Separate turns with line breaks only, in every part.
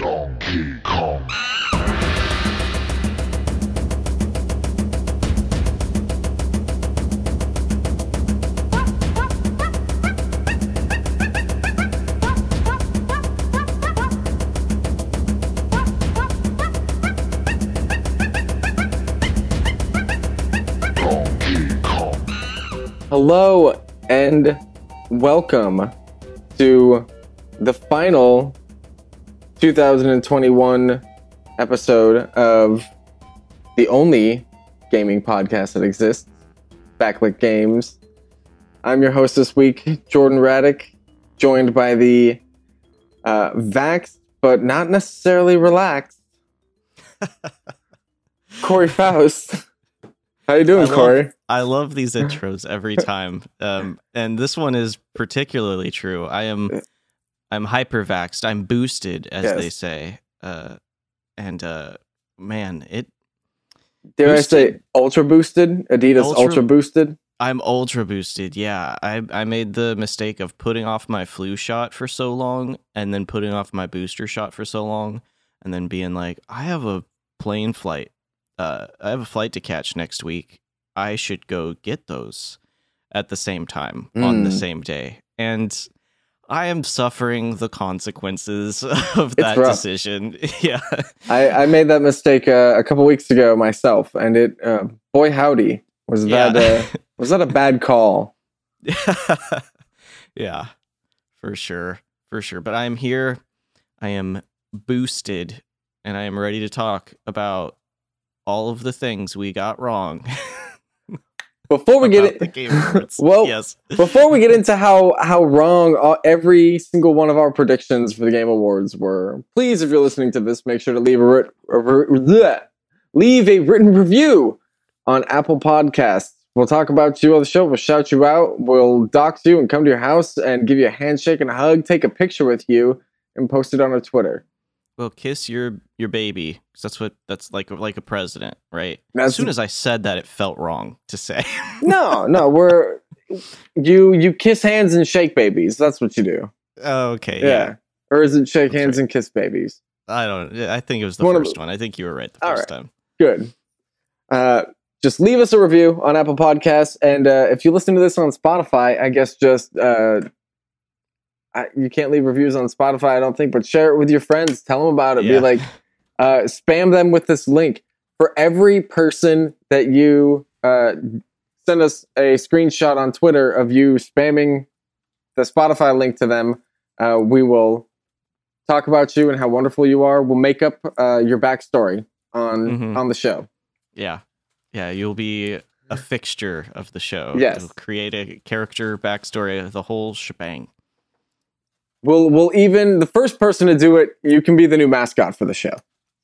Donkey Kong.
Hello and welcome to the final 2021 episode of the only gaming podcast that exists, Backlit Games. I'm your host this week, Jordan Raddick, joined by the uh, vaxxed but not necessarily relaxed Corey Faust. How you doing,
I love-
Corey?
I love these intros every time. Um, and this one is particularly true. I am I'm hypervaxed. I'm boosted, as
Yes.
they say. Uh, and uh, man, it
Dare I say ultra boosted? Adidas ultra,
Ultra-
boosted?
I'm ultra boosted. Yeah, I I made the mistake of putting off my flu shot for so long, and then putting off my booster shot for so long, and then being like, I have a plane flight. Uh, I have a flight to catch next week. I should go get those at the same time on the
Mm.
same day, and I am suffering the consequences of that decision. yeah,
I, I made that mistake uh, a couple weeks ago myself, and it, uh, boy howdy, was that
Yeah.
uh, was that a bad call?
yeah, for sure. For sure. But I am here. I am boosted and I am ready to talk about all of the things we got wrong.
Before we get
about the
it,
Game
well,
yes.
before we get into how how wrong all, every single one of our predictions for the Game Awards were, please, if you're listening to this, make sure to leave a, writ- a bleh, leave a written review on Apple Podcasts. We'll talk about you on the show. We'll shout you out. We'll dox you and come to your house and give you a handshake and a hug, take a picture with you, and post it on our Twitter.
Well, kiss your your baby because that's what that's like like a president, right?
That's-
as soon as I said that, it felt wrong to say.
No, no, we're you you kiss hands and shake babies. That's what you do.
okay,
Yeah.
yeah.
Or is it shake
That's
hands
right.
and kiss babies?
I don't. I think it was the
One of
first one. I think you were right the
All
first
right.
time.
Good. Uh, just leave us a review on Apple Podcasts, and uh, if you listen to this on Spotify, I guess just uh, I, you can't leave reviews on Spotify, I don't think, but share it with your friends. Tell them about it. Be like, uh, spam them with this link. For every person that you uh, send us a screenshot on Twitter of you spamming the Spotify link to them, uh, we will talk about you and how wonderful you are. We'll make up uh, your backstory on
Mhm.
on the show.
Yeah. Yeah, you'll be a fixture of the show.
Yes.
You'll create a character backstory, the whole shebang.
We'll we'll even the first person to do it. You can be the new mascot for the show.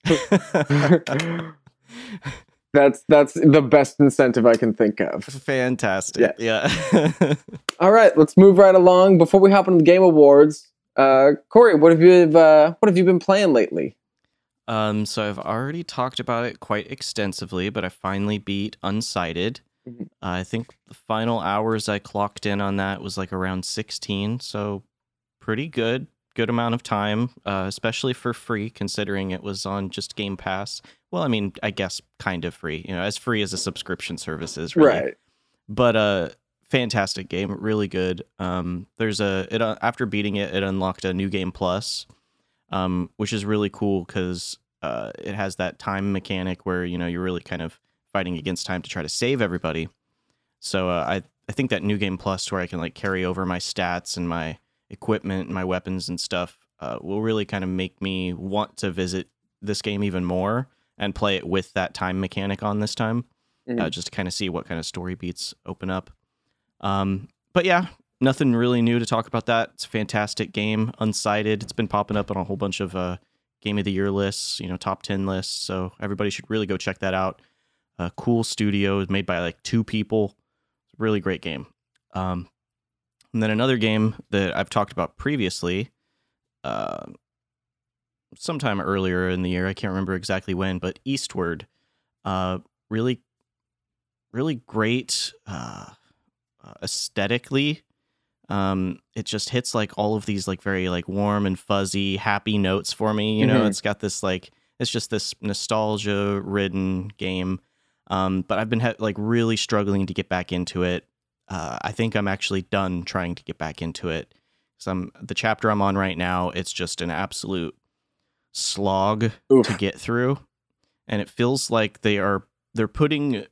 That's that's the best incentive I can think of.
Fantastic. Yeah.
All right, let's move right along. Before we hop into the game awards, uh, Corey, what have you uh, what have you been playing lately?
um, so I've already talked about it quite extensively, but I finally beat Unsighted.
Mhm.
I think the final hours I clocked in on that was like around 16, so pretty good. Good amount of time, uh, especially for free, considering it was on just Game Pass. Well, I mean, I guess kind of free, you know, as free as a subscription service is, really.
Right.
but uh fantastic game really good um there's a it uh, after beating it it unlocked a new game plus um which is really cool because uh it has that time mechanic where you know you're really kind of fighting against time to try to save everybody so uh, i i think that new game plus where i can like carry over my stats and my equipment my weapons and stuff uh, will really kind of make me want to visit this game even more and play it with that time mechanic on this time uh,
Mhm.
just to kind of see what kind of story beats open up. Um, but yeah, nothing really new to talk about that. It's a fantastic game, unsighted. It's been popping up on a whole bunch of uh, game of the year lists, you know, top 10 lists. So everybody should really go check that out. Uh, cool studio is made by like two people. It's a really great game. Um, and then another game that I've talked about previously, uh, sometime earlier in the year, I can't remember exactly when, but Eastward, uh, really, really great uh, uh, aesthetically. Um, it just hits like all of these like very like warm and fuzzy, happy notes for me. You know,
Mhm.
it's got this like it's just this nostalgia ridden game. Um, but I've been ha- like really struggling to get back into it. Uh, I think I'm actually done trying to get back into it. So I'm the chapter I'm on right now. It's just an absolute slog
Oof.
to get through and it feels like they are they're putting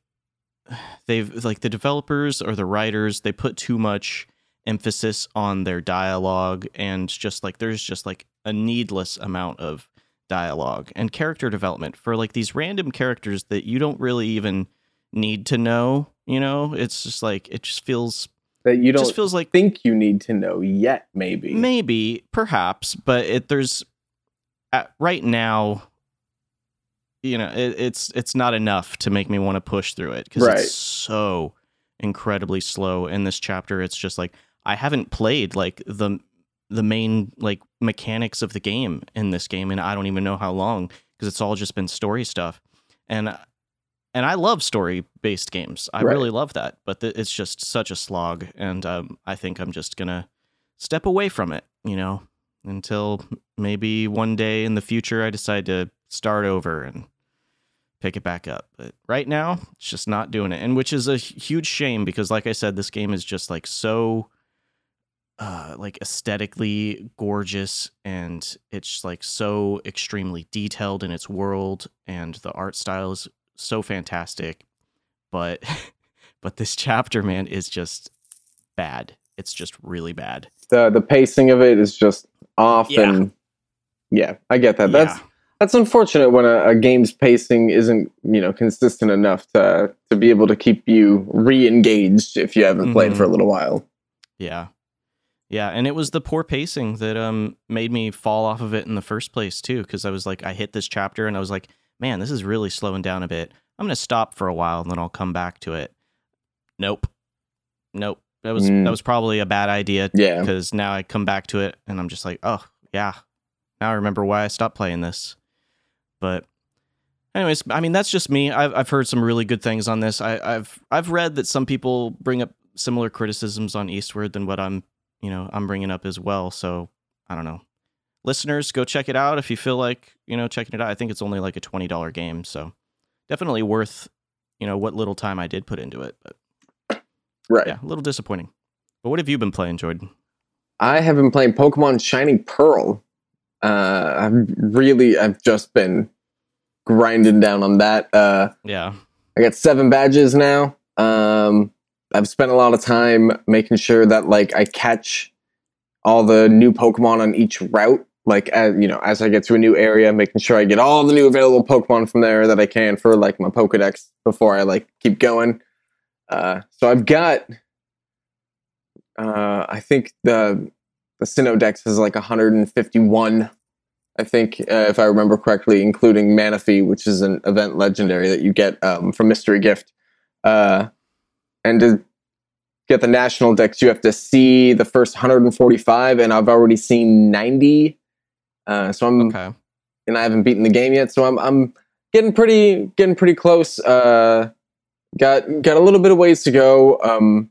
they've like the developers or the writers they put too much emphasis on their dialogue and just like there's just like a needless amount of dialogue and character development for like these random characters that you don't really even need to know you know it's just like it just feels
that you don't
just feels like
think you need to know yet. Maybe.
Maybe, perhaps, but it, there's at, right now. You know, it, it's it's not enough to make me want to push through it because
Right.
it's so incredibly slow. In this chapter, it's just like I haven't played like the the main like mechanics of the game in this game, and I don't even know how long because it's all just been story stuff, and uh, and I love story based games. I
Right.
really love that, but th- it's just such a slog, and um, I think I'm just gonna step away from it, you know, until maybe one day in the future I decide to start over and pick it back up. But right now, it's just not doing it, and which is a huge shame because, like I said, this game is just like so. Uh, like aesthetically gorgeous and it's like so extremely detailed in its world and the art style is so fantastic but but this chapter man is just bad it's just really bad
The the pacing of it is just off,
Yeah.
and yeah, I get that. That's
Yeah.
that's unfortunate when a, a game's pacing isn't you know consistent enough to to be able to keep you re-engaged if you haven't played
Mhm.
for a little while.
Yeah. Yeah, and it was the poor pacing that um made me fall off of it in the first place too cuz I was like I hit this chapter and I was like, "Man, this is really slowing down a bit. I'm going to stop for a while and then I'll come back to it." Nope. Nope. That was
Mm.
that was probably a bad idea
Yeah,
because now I come back to it and I'm just like, "Oh, yeah. Now I remember why I stopped playing this." But anyways, I mean that's just me. I've I've heard some really good things on this. I, I've I've read that some people bring up similar criticisms on Eastward than what I'm you know I'm bringing up as well. So I don't know. Listeners, go check it out if you feel like you know checking it out. I think it's only like a twenty dollar game, so definitely worth you know what little time I did put into it. But
right.
yeah, a little disappointing. But what have you been playing, Jordan?
I have been playing Pokemon Shining Pearl. Uh, I've really, I've just been grinding down on that. Uh,
Yeah,
I got seven badges now. Um, I've spent a lot of time making sure that like I catch all the new Pokemon on each route. Like as you know, as I get to a new area, making sure I get all the new available Pokemon from there that I can for like my Pokedex before I like keep going. Uh, so I've got, uh, I think the the Sinnoh Dex has like 151. I think uh, if I remember correctly, including Manaphy, which is an event legendary that you get um, from Mystery Gift. Uh, and to get the national Dex, you have to see the first 145, and I've already seen 90. Uh, so I'm
okay.
and I haven't beaten the game yet, so I'm I'm getting pretty getting pretty close. Uh, got got a little bit of ways to go. Um,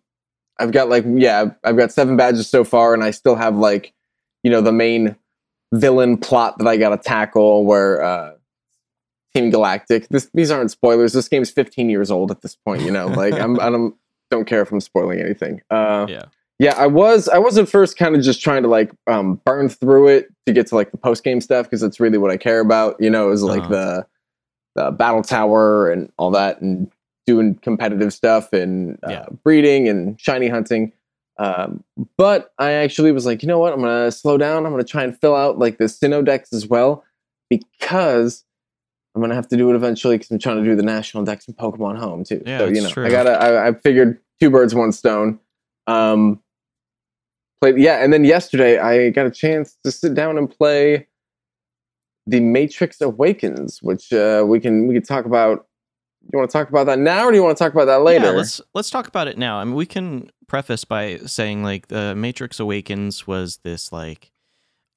I've got like yeah, I've got seven badges so far, and I still have like you know the main villain plot that I got to tackle. Where uh, Team Galactic. This these aren't spoilers. This game's 15 years old at this point. You know, like I'm I don't don't care if I'm spoiling anything. Uh,
Yeah.
Yeah, I was I was at first kind of just trying to like um burn through it to get to like the post game stuff because that's really what I care about. You know, is like
Uh-huh.
the the battle tower and all that and doing competitive stuff and uh,
Yeah.
breeding and shiny hunting. Um, but I actually was like, you know what? I'm gonna slow down. I'm gonna try and fill out like the Sinnoh Dex as well because I'm gonna have to do it eventually because I'm trying to do the national Dex in Pokemon Home too.
Yeah,
so you know,
true.
I gotta. I, I figured two birds, one stone. Um, played yeah, and then yesterday I got a chance to sit down and play the Matrix Awakens, which uh, we can we can talk about. You want to talk about that now, or do you want to talk about that later?
Yeah, let's let's talk about it now. I mean, we can preface by saying like the Matrix Awakens was this like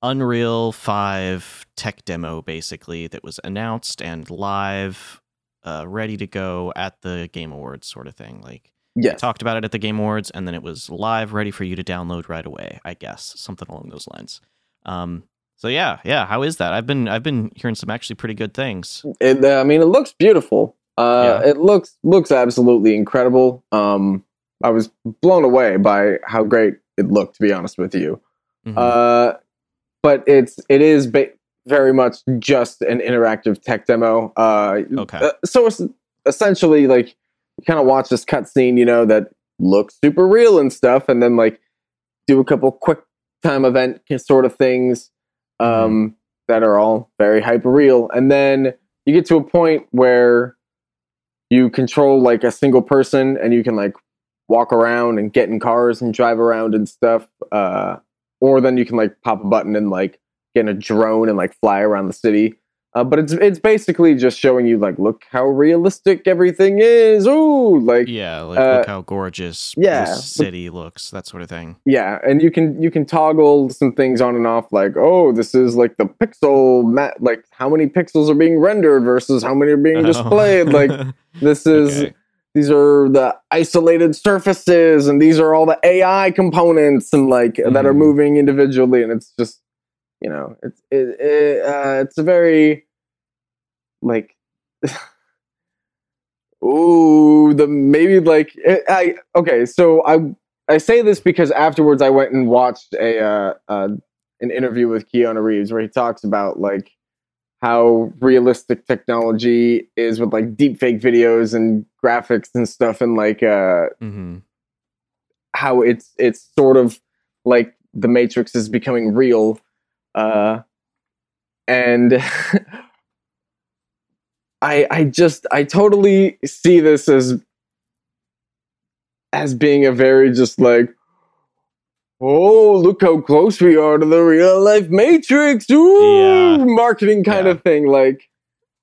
Unreal 5 tech demo basically that was announced and live uh, ready to go at the Game Awards sort of thing. Like
Yes.
talked about it at the Game Awards, and then it was live, ready for you to download right away. I guess something along those lines. Um, so yeah, yeah. How is that? I've been I've been hearing some actually pretty good things.
It, uh, I mean, it looks beautiful. Uh,
Yeah.
It looks looks absolutely incredible. Um, I was blown away by how great it looked. To be honest with you,
Mhm.
uh, but it's it is ba- very much just an interactive tech demo. Uh,
Okay.
uh, so it's essentially like you kind of watch this cutscene, you know, that looks super real and stuff, and then like do a couple quick time event sort of things um, that are all very hyper real, and then you get to a point where you control like a single person, and you can like walk around and get in cars and drive around and stuff. Uh, or then you can like pop a button and like get in a drone and like fly around the city. Uh, but it's it's basically just showing you like look how realistic everything is. Ooh, like
yeah, like
uh,
look how gorgeous
yeah,
this city looks, that sort of thing.
yeah, and you can you can toggle some things on and off. Like oh, this is like the pixel mat. Like how many pixels are being rendered versus how many are being displayed. Like this is
Okay.
these are the isolated surfaces and these are all the AI components and like that are
Mhm.
moving individually and it's just you know it's it, it uh, it's a very like oh the maybe like I okay so I I say this because afterwards I went and watched a uh, uh an interview with Keanu Reeves where he talks about like how realistic technology is with like deepfake videos and graphics and stuff and like uh
mm-hmm.
how it's it's sort of like the matrix is becoming real uh and i i just i totally see this as as being a very just like oh look how close we are to the real life matrix Ooh,
Yeah.
marketing kind
Yeah.
of thing like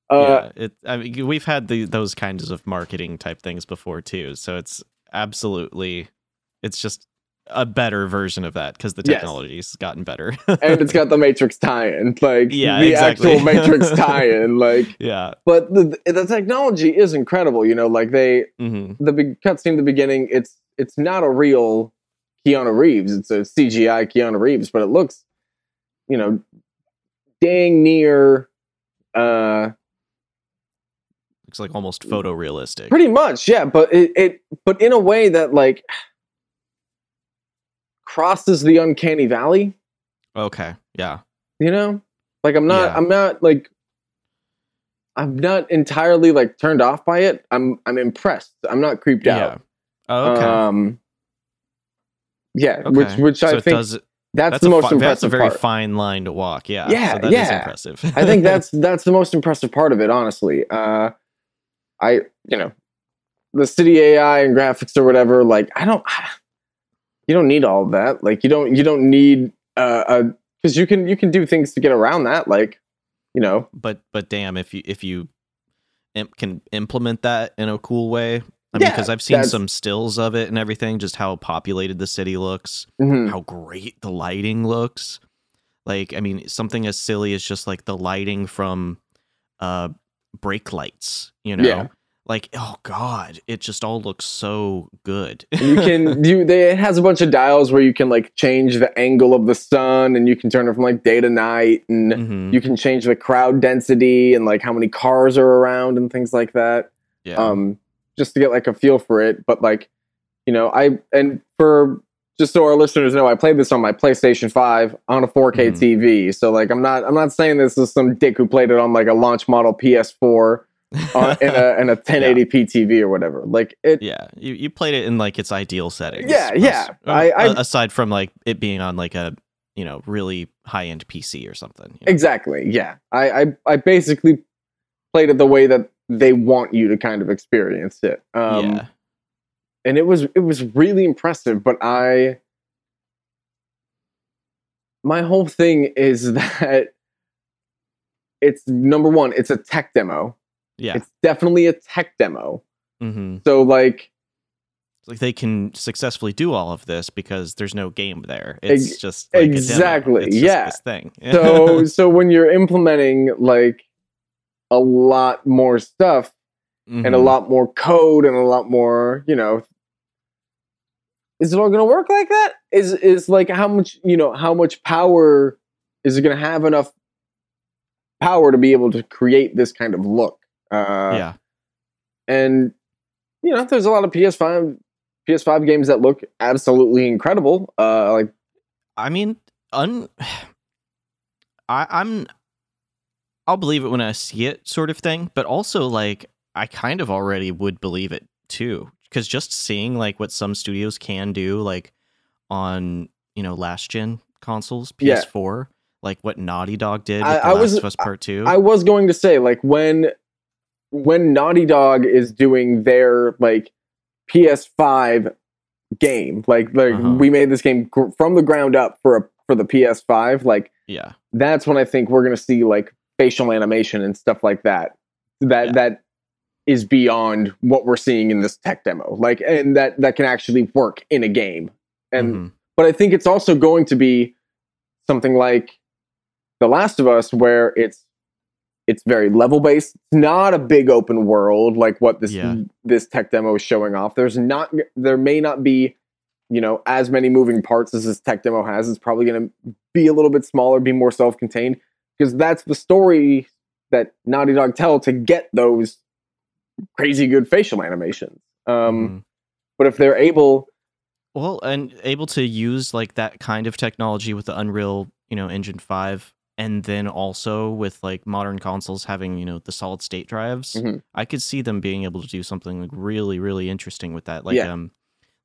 uh
yeah, it. I mean, we've had the, those kinds of marketing type things before too. So it's absolutely, it's just a better version of that because the
Yes.
technology's gotten better.
and it's got the matrix tie-in like
Yeah,
the
exactly.
actual matrix tie-in like
yeah.
but the the technology is incredible. You know, like they
hmm
the big cutscene the beginning. It's it's not a real Keanu Reeves. It's a CGI Keanu Reeves, but it looks, you know, dang near. Uh,
Looks like almost photorealistic.
pretty much, yeah. But it, it but in a way that like crosses the uncanny valley.
Okay. Yeah.
You know, like I'm not.
Yeah.
I'm not like. I'm not entirely like turned off by it. I'm I'm impressed. I'm not creeped out.
Yeah. Oh, okay.
Um, yeah,
okay.
which which
so
I think
does,
that's,
that's
the most
fi- That's a very
part.
fine line to walk. Yeah.
Yeah,
So that is
yeah.
impressive.
I think that's that's the most impressive part of it, honestly. Uh, I you know the city AI and graphics or whatever. Like I don't, you don't need all that. Like you don't you don't need uh a because you can you can do things to get around that. Like you know
but but damn if you if you imp- can implement that in a cool way i mean because i've seen some stills of it and everything just how populated the city looks
mhm.
how great the lighting looks like i mean something as silly as just like the lighting from uh brake lights you know
Yeah.
Like oh god it just all looks so good.
You can you they it has a bunch of dials where you can like change the angle of the sun and you can turn it from like day to night and
Mhm.
you can change the crowd density and like how many cars are around and things like that.
Yeah.
Um just to get like a feel for it but like you know i and for just so our listeners know i played this on my playstation 5 on a 4k
Mhm.
tv so like i'm not i'm not saying this is some dick who played it on like a launch model ps4 on, in a in a 1080p tv or whatever like it
yeah you, you played it in like its ideal settings
Yeah, yeah.
Uh,
I- I-
aside from like it being on like a you know really high end pc or something you know?
Exactly. Yeah. I, I I basically played it the way that they want you to kind of experience it. Um
yeah
and it was it was really impressive, but I my whole thing is that it's number one, it's a tech demo.
Yeah
It's definitely a tech demo.
hmm
So like
like they can successfully do all of this because there's no game there it's
Ex-
just like
exactly,
It's just
yeah.
this thing
so so when you're implementing like a lot more stuff and a
Mhm.
lot more code and a lot more, you know, is it all going to work like that? Is is like how much you know how much power is it going to have enough power to be able to create this kind of look? Uh,
yeah.
and you know, there's a lot of PS5 PS5 games that look absolutely incredible. Uh, like
I mean, un. I, I'm. I'll believe it when I see it, sort of thing. But also, like, I kind of already would believe it too, because just seeing like what some studios can do, like on you know last gen consoles, PS4, like what Naughty Dog did with
I-
The
I
Last
was-
of Us Part Two.
I was going to say, like when when Naughty Dog is doing their like PS5 game, like like
Uh-huh.
we made this game gr- from the ground up for a for the PS5, like
yeah,
that's when I think we're gonna see like facial animation and stuff like that. That
Yeah.
that is beyond what we're seeing in this tech demo. Like and that that can actually work in a game. And
Mhm.
but I think it's also going to be something like The Last of Us, where it's it's very level based. It's not a big open world like what this
Yeah.
this tech demo is showing off. There's not there may not be you know as many moving parts as this tech demo has. It's probably going to be a little bit smaller, be more self contained because that's the story that Naughty Dog tell to get those crazy good facial animations. Um,
Mhm.
But if they're able
Well, and able to use like that kind of technology with the Unreal, you know, Engine 5 and then also with like modern consoles having, you know, the solid state drives,
Mhm.
I could see them being able to do something like really really interesting with that. Like
Yeah.
um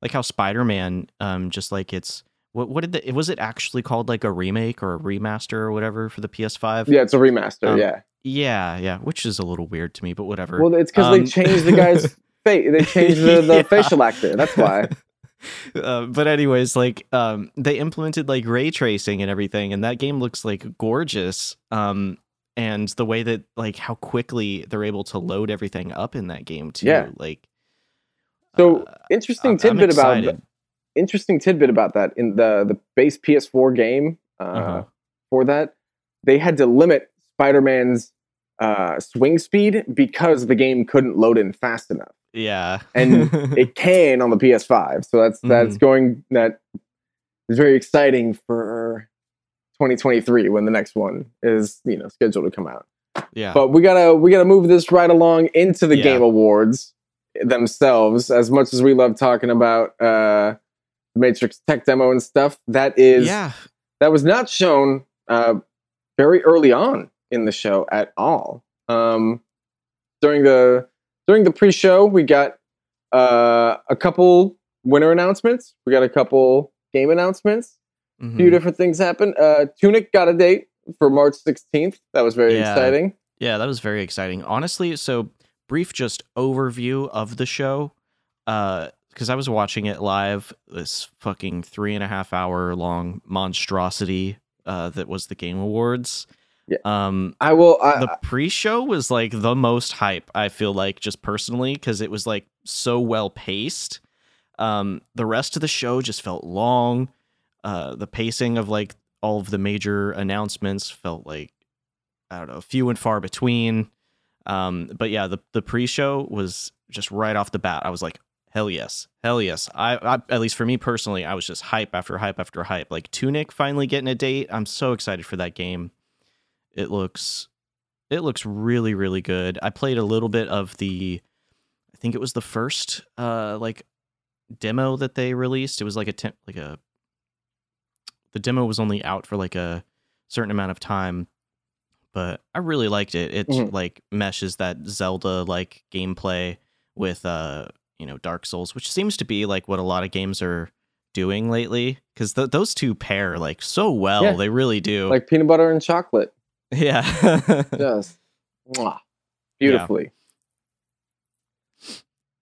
like how Spider-Man um just like it's what what did the was it actually called like a remake or a remaster or whatever for the PS5?
Yeah, it's a remaster.
Um,
yeah.
Yeah, yeah, which is a little weird to me, but whatever.
Well, it's because they
um,
changed the guy's face. They changed the, the
Yeah.
facial actor. That's why.
Uh, but anyways, like um, they implemented like ray tracing and everything, and that game looks like gorgeous. Um, and the way that like how quickly they're able to load everything up in that game too,
Yeah.
like.
So
uh,
interesting
I'm- I'm
tidbit about
excited.
interesting tidbit about that in the the base PS4 game uh,
Uh-huh.
for that they had to limit Spider-Man's uh, swing speed because the game couldn't load in fast enough,
yeah,
and it can on the PS5. So that's that's
Mm-hmm.
going that is very exciting for 2023 when the next one is you know scheduled to come out.
yeah,
But we gotta we gotta move this right along into the
Yeah.
game awards themselves. As much as we love talking about uh, the Matrix tech demo and stuff, that is
yeah,
that was not shown uh, very early on in the show at all. Um, during the during the pre-show, we got uh, a couple winner announcements. We got a couple game announcements. A
mhm.
few different things happened. Uh, Tunic got a date for March 16th. That was very
Yeah.
exciting.
Yeah, that was very exciting. Honestly, so brief just overview of the show. Uh because I was watching it live, this fucking three and a half hour long monstrosity uh that was the Game Awards.
Yeah.
Um
I will. I,
the pre-show was like the most hype, I feel like, just personally, because it was like so well paced. Um the rest of the show just felt long. Uh the pacing of like all of the major announcements felt like I don't know, few and far between. Um, but yeah, the the pre-show was just right off the bat. I was like, hell yes, hell yes. I, I at least for me personally, I was just hype after hype after hype. Like Tunic finally getting a date. I'm so excited for that game. It looks it looks really really good. I played a little bit of the I think it was the first uh like demo that they released. It was like a temp, like a the demo was only out for like a certain amount of time but I really liked it. It
Mhm.
like meshes that Zelda like gameplay with uh you know Dark Souls, which seems to be like what a lot of games are doing lately because th- those two pair like so well.
Yeah.
They really do.
like peanut butter and chocolate.
Yeah.
Yes. Mwah. Beautifully.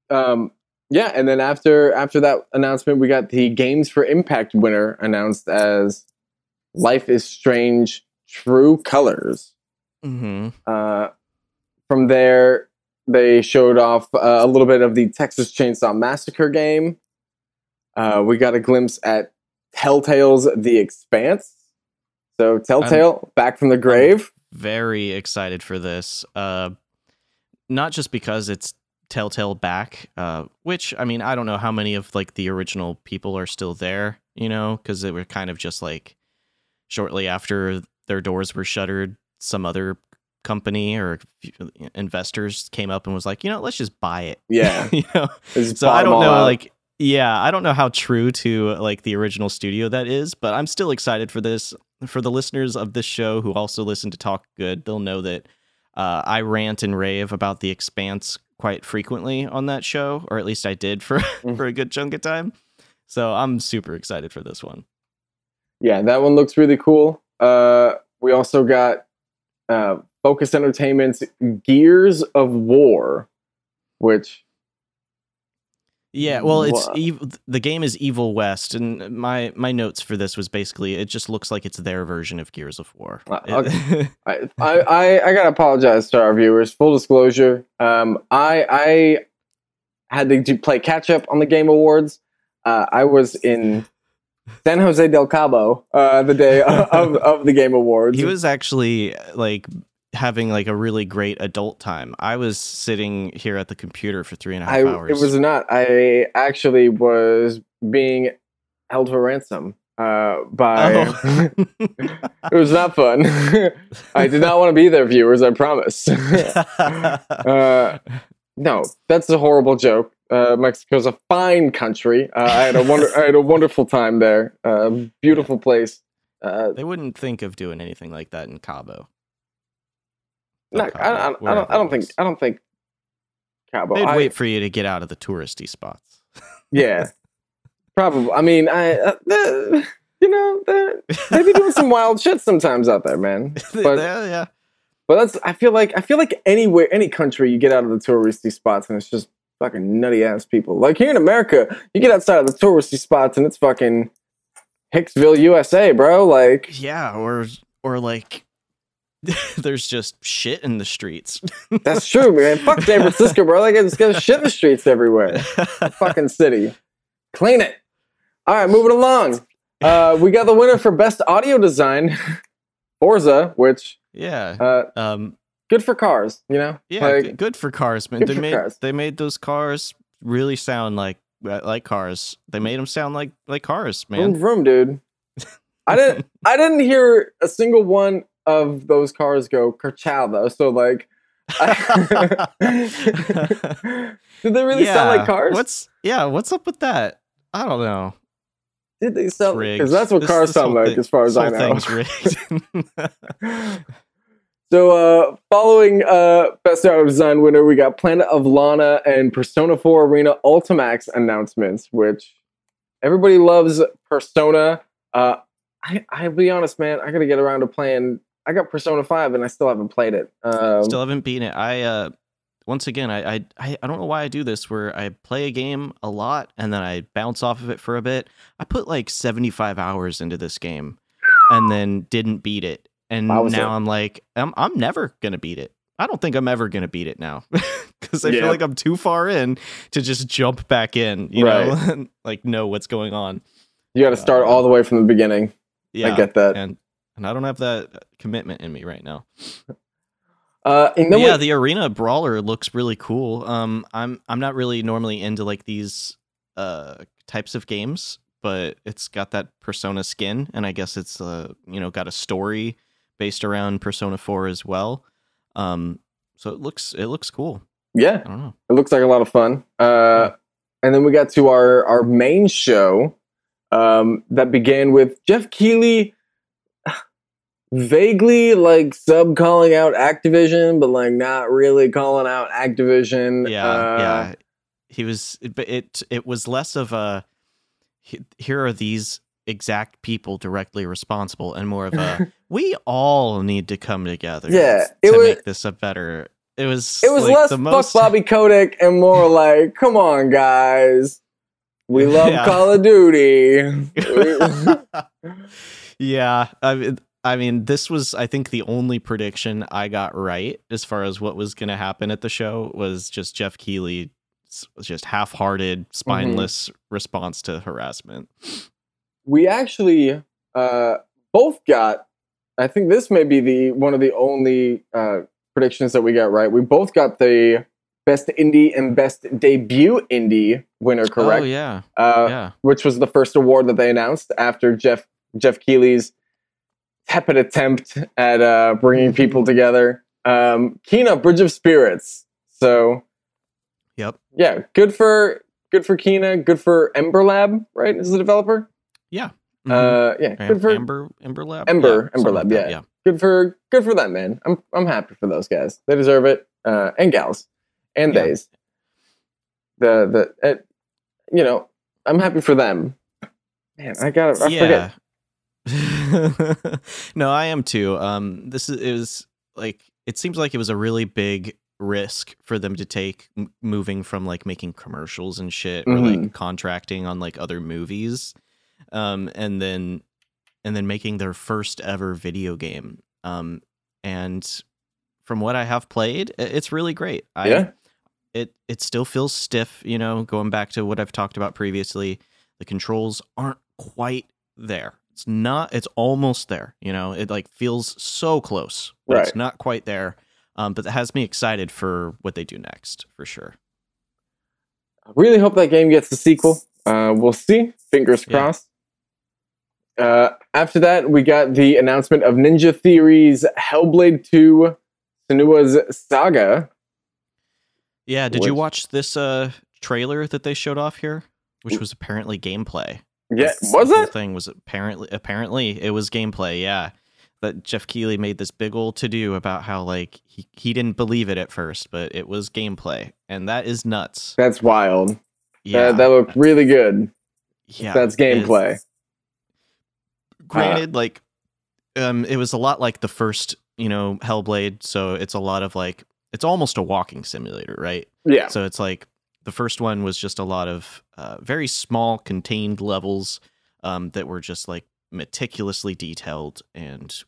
Um yeah, and then after after that announcement, we got the Games for Impact winner announced as Life is Strange True Colors.
hmm
Uh, from there, they showed off uh, a little bit of the Texas Chainsaw Massacre game. Uh, we got a glimpse at Telltale's The Expanse. So Telltale back from the grave.
Very excited for this. Uh, not just because it's Telltale back, uh, which I mean, I don't know how many of like the original people are still there, you know, because they were kind of just like shortly after their doors were shuttered, some other company or investors came up and was like, you know, let's just buy it.
Yeah.
you know,
Just
so I don't know,
out.
like, yeah, I don't know how true to like the original studio that is, but I'm still excited for this. For the listeners of this show who also listen to Talk Good, they'll know that uh, I rant and rave about the Expanse quite frequently on that show, or at least I did for for a good chunk of time. So I'm super excited for this one.
Yeah, that one looks really cool. Uh, we also got uh, Focus Entertainment's Gears of War, which
Yeah, well, it's ev- the game is Evil West, and my my notes for this was basically it just looks like it's their version of Gears of War.
Uh,
It-
I, I, I, gotta apologize to our viewers. Full disclosure, um, I I had to play catch up on the Game Awards. Uh, I was in San Jose del Cabo uh, the day of, of the Game Awards.
he was actually like having like a really great adult time. I was sitting here at the computer for three and a half
I,
hours.
it was not. I actually was being held for ransom uh, by.
Oh.
it was not fun. I did not want to be there, viewers. I promise. uh, no, that's a horrible joke. Uh, Mexico's a fine country. Uh, I had a wonder. I had a wonderful time there. Uh, beautiful place. Uh,
they wouldn't think of doing anything like that in Cabo.
No, I, I, I, don't,
wherever
I don't think. I don't think. Cabo.
They'd
I-
wait for you to get out of the touristy spots.
Yeah, probably. I mean, I. Uh, the, you know, they're- they be doing some wild shit sometimes out there, man. But-
yeah, yeah.
But that's. I feel like. I feel like anywhere, any country, you get out of the touristy spots, and it's just fucking nutty ass people. Like here in America, you get outside of the touristy spots, and it's fucking Hicksville, USA, bro. Like,
Yeah, or or like there's just shit in the streets.
that's true, man. Fuck San Francisco, bro. Like, it's got shit in the streets everywhere. fucking city. Clean it. All right, moving along. Uh, we got the winner for best audio design, Forza, which
yeah.
uh,
Um
good for cars. You know,
yeah,
Like,
good for cars, man.
good
They
for
made
cars.
they made those cars really sound like like cars. They made them sound like like cars,
vroom
man.
vroom, dude. I didn't. I didn't hear a single one of those cars go though. So like, did they really sound like cars?
What's yeah, what's up with that? I don't know.
did they sound?
Rigged.
Because that's what
This-
cars
this
sound like,
thing-
as far as I know. So, uh, following uh, Best Auto Design winner, we got Planet of Lana and Persona 4 Arena Ultimax announcements, which everybody loves Persona. Uh, I, I'll be honest, man, I got to get around to playing. I got Persona 5 and I still haven't played it. Um,
Still haven't beaten it. I uh once again I, I I don't know why I do this where I play a game a lot and then I bounce off of it for a bit. I put like 75 hours into this game and then didn't beat it. And now I'm like I'm I'm never going to beat it. I don't think I'm ever going to beat it now cuz I
Yeah.
feel like I'm too far in to just jump back in, you know, like know what's going on.
you got to start all the way from the beginning.
Yeah.
I get that.
And and I don't have that commitment in me right now.
Uh,
yeah, the arena brawler looks really cool. Um, I'm I'm not really normally into like these uh types of games, but it's got that Persona skin, and I guess it's uh you know got a story based around Persona Four as well. Um, so it looks it looks cool.
yeah,
I don't know.
It looks like a lot of fun. Uh, and then we got to our our main show um, that began with Geoff Keighley vaguely like sub calling out Activision, but like not really calling out Activision.
Yeah,
Uh,
yeah. He was, but it it was less of a here are these exact people directly responsible, and more of a we all need to come together.
Yeah,
to
it was-
make this a better. It was.
It was
like,
less
the
fuck
most,
Bobby Kotick and more like, come on, guys. We love
Yeah.
Call of Duty.
yeah, I mean, I mean, this was, I think, the only prediction I got right as far as what was going to happen at the show was just Geoff Keighley, just half-hearted, spineless response to harassment.
we actually uh, both got. I think this may be the one of the only uh, predictions that we got right. We both got the best indie and best debut indie winner, correct?
Oh yeah,
uh,
yeah.
which was the first award that they announced after Geoff Geoff Keighley's tepid attempt at uh, bringing people together. Um, Kena, Bridge of Spirits. So
Yep.
yeah, good for good for Kena, good for Ember Lab, right? Is the developer?
Mhm.
Uh, yeah, good for
Ember Ember Lab.
Ember-
Yeah,
Ember Lab,
like that,
yeah. good for good for them, man. I'm I'm happy for those guys. They deserve it, uh, and gals, and
Yeah.
theys. The the uh, you know, I'm happy for them. Man, I gotta I forget.
no, I am too. Um, this is, is like it seems like it was a really big risk for them to take, m- moving from like making commercials and shit, or
Mm-hmm.
like contracting on like other movies, um, and then and then making their first ever video game. Um, and from what I have played, it's really great. I,
Yeah,
it it still feels stiff you know going back to what i've talked about previously the controls aren't quite there it's not it's almost there you know it like feels so close but it's not quite there um, but it has me excited for what they do next for sure
I really hope that game gets a sequel. Uh, we'll see. Fingers
Yeah.
crossed. Uh, after that, we got the announcement of Ninja Theory's Hellblade 2 Senua's Saga.
yeah did you watch this uh trailer that they showed off here which was apparently gameplay
Yeah, was it?
thing was apparently apparently it was gameplay yeah that Geoff Keighley made this big old to do about how like he, he didn't believe it at first but it was gameplay and that is nuts
That's wild.
yeah
That, that looked really good.
yeah
That's
is-
gameplay.
granted like um it was a lot like the first you know hellblade so it's a lot of like it's almost a walking simulator right
Yeah.
So it's like the first one was just a lot of uh, very small, contained levels um, that were just like meticulously detailed and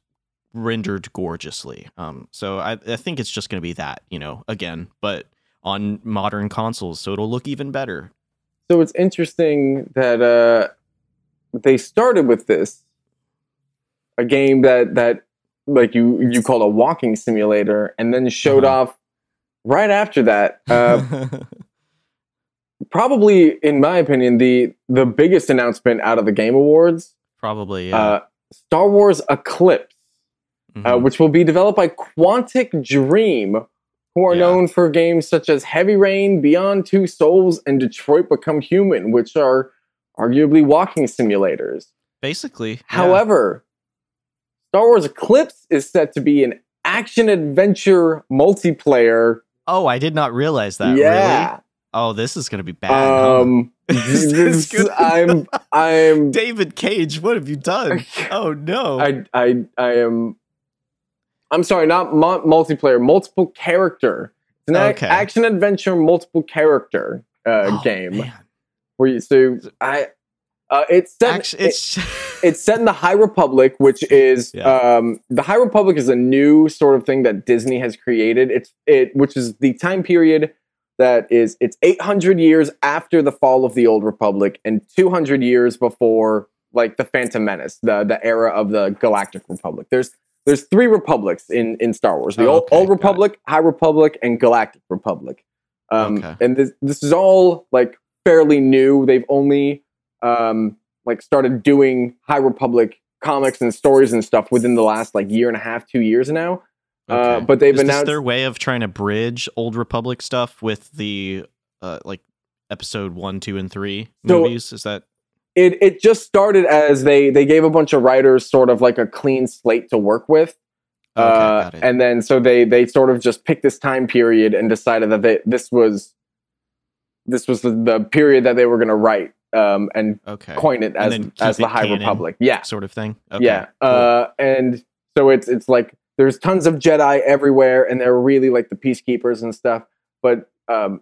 rendered gorgeously. Um, so I, I think it's just going to be that, you know, again, but on modern consoles, so it'll look even better.
So it's interesting that uh, they started with this, a game that that like you you called a walking simulator, and then showed
Uh-huh.
off right after that. Uh, probably, in my opinion, the the biggest announcement out of the Game Awards,
Probably, yeah.
uh, Star Wars Eclipse, uh,
Mhm.
which will be developed by Quantic Dream, who are
Yeah.
known for games such as Heavy Rain, Beyond Two Souls, and Detroit Become Human, which are arguably walking simulators.
Basically, yeah.
However, Star Wars Eclipse is set to be an action adventure multiplayer.
oh, I did not realize that.
yeah.
Really? Oh, this is going to be bad. huh?
Um,
This
this-
gonna
I'm I'm
David Cage, what have you done? Oh no.
I I I am. I'm sorry, not mu- multiplayer, multiple character. It's an ac-
Okay.
action adventure multiple character uh,
Oh,
game
man.
where you so I uh, it's set
Actu-
it-
it's
it's set in the High Republic, which is
Yeah.
um, the High Republic is a new sort of thing that Disney has created. It's it, which is the time period that is it's 800 years after the fall of the Old Republic and 200 years before like the Phantom Menace, the the era of the Galactic Republic. There's there's three republics in in Star Wars: the
Oh,
old,
okay,
old
it.
Republic, High Republic, and Galactic Republic. Um,
Okay.
And this this is all like fairly new. They've only um, like started doing High Republic comics and stories and stuff within the last like year and a half, two years now. Uh, but they've
Is
announced
their way of trying to bridge Old Republic stuff with the uh, like episode one, two, and three
So-
movies. Is that
it. It just started as they they gave a bunch of writers sort of like a clean slate to work with.
okay?
uh, and then so they they sort of just picked this time period and decided that they, this was this was the, the period that they were going to write um, and
okay,
coin it as as the High. Republic. Yeah,
sort of thing. Okay,
yeah.
cool.
Uh, and so it's it's like there's tons of Jedi everywhere, and they're really like the peacekeepers and stuff. But um,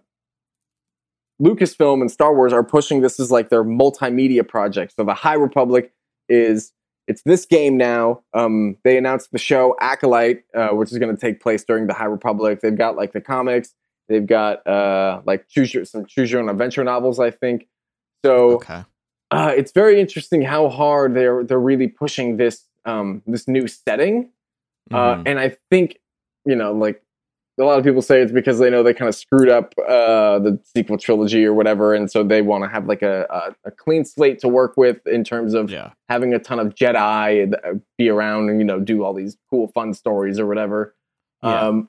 Lucasfilm and Star Wars are pushing this as like their multimedia project. So the High Republic is it's this game now. Um, they announced the show Acolyte, uh, which is going to take place during the High Republic. They've got like the comics. They've got uh, like choose your some choose your own adventure novels, I think. So
okay,
uh, it's very interesting how hard they're they're really pushing this um, this new setting, uh,
Mhm.
and I think you know like a lot of people say it's because they know they kind of screwed up uh, the sequel trilogy or whatever, and so they want to have like a, a, a clean slate to work with in terms of
Yeah.
having a ton of Jedi uh, be around and you know do all these cool fun stories or whatever.
Yeah.
Um.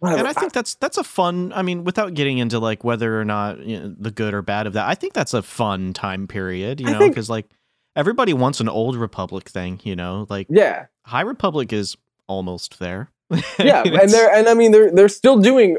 And I think that's that's a fun. I mean, without getting into like whether or not you know, the good or bad of that, I think that's a fun time period. You
I
know, because like everybody wants an old Republic thing. You know, like
yeah,
High Republic is almost there.
yeah, and they're and I mean they're they're still doing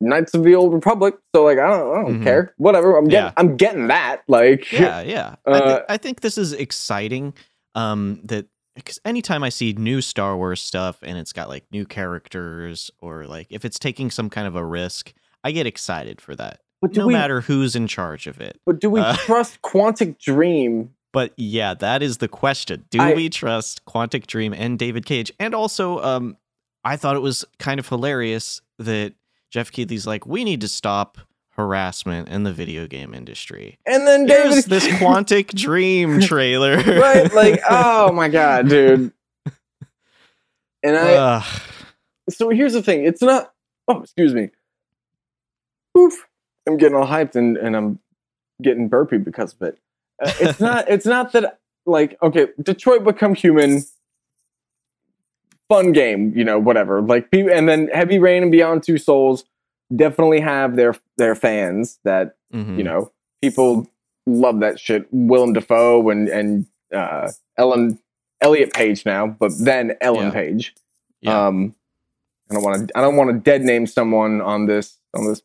Knights of the Old Republic, so like I don't I don't
Mhm.
care, whatever. I'm getting
Yeah.
I'm getting that. Like
yeah, yeah. I,
Uh,
thi- I think this is exciting. Um, that because anytime I see new Star Wars stuff and it's got like new characters or like if it's taking some kind of a risk, I get excited for that.
but do
no
we
matter who's in charge of it.
but do we
uh,
trust Quantic Dream?
But yeah, that is the question. Do
I-
we trust Quantic Dream and David Cage? And also, um, I thought it was kind of hilarious that Geoff Keighley's like, we need to stop harassment in the video game industry.
And then David
this Quantic Dream trailer.
right? Like, oh my god, dude. And I
Ugh.
so here's the thing. It's not. Oh, excuse me. Oof! I'm getting all hyped and and I'm getting burpy because of it. Uh, it's not. It's not that like okay, Detroit Become Human. Fun game, you know, whatever. Like, and then Heavy Rain and Beyond Two Souls definitely have their their fans that
Mhm.
you know people love that shit. Willem Dafoe and and uh, Ellen Elliot Page now, but then Ellen
Yeah.
Page.
Yeah.
Um, I don't want to. I don't want to dead name someone on this on this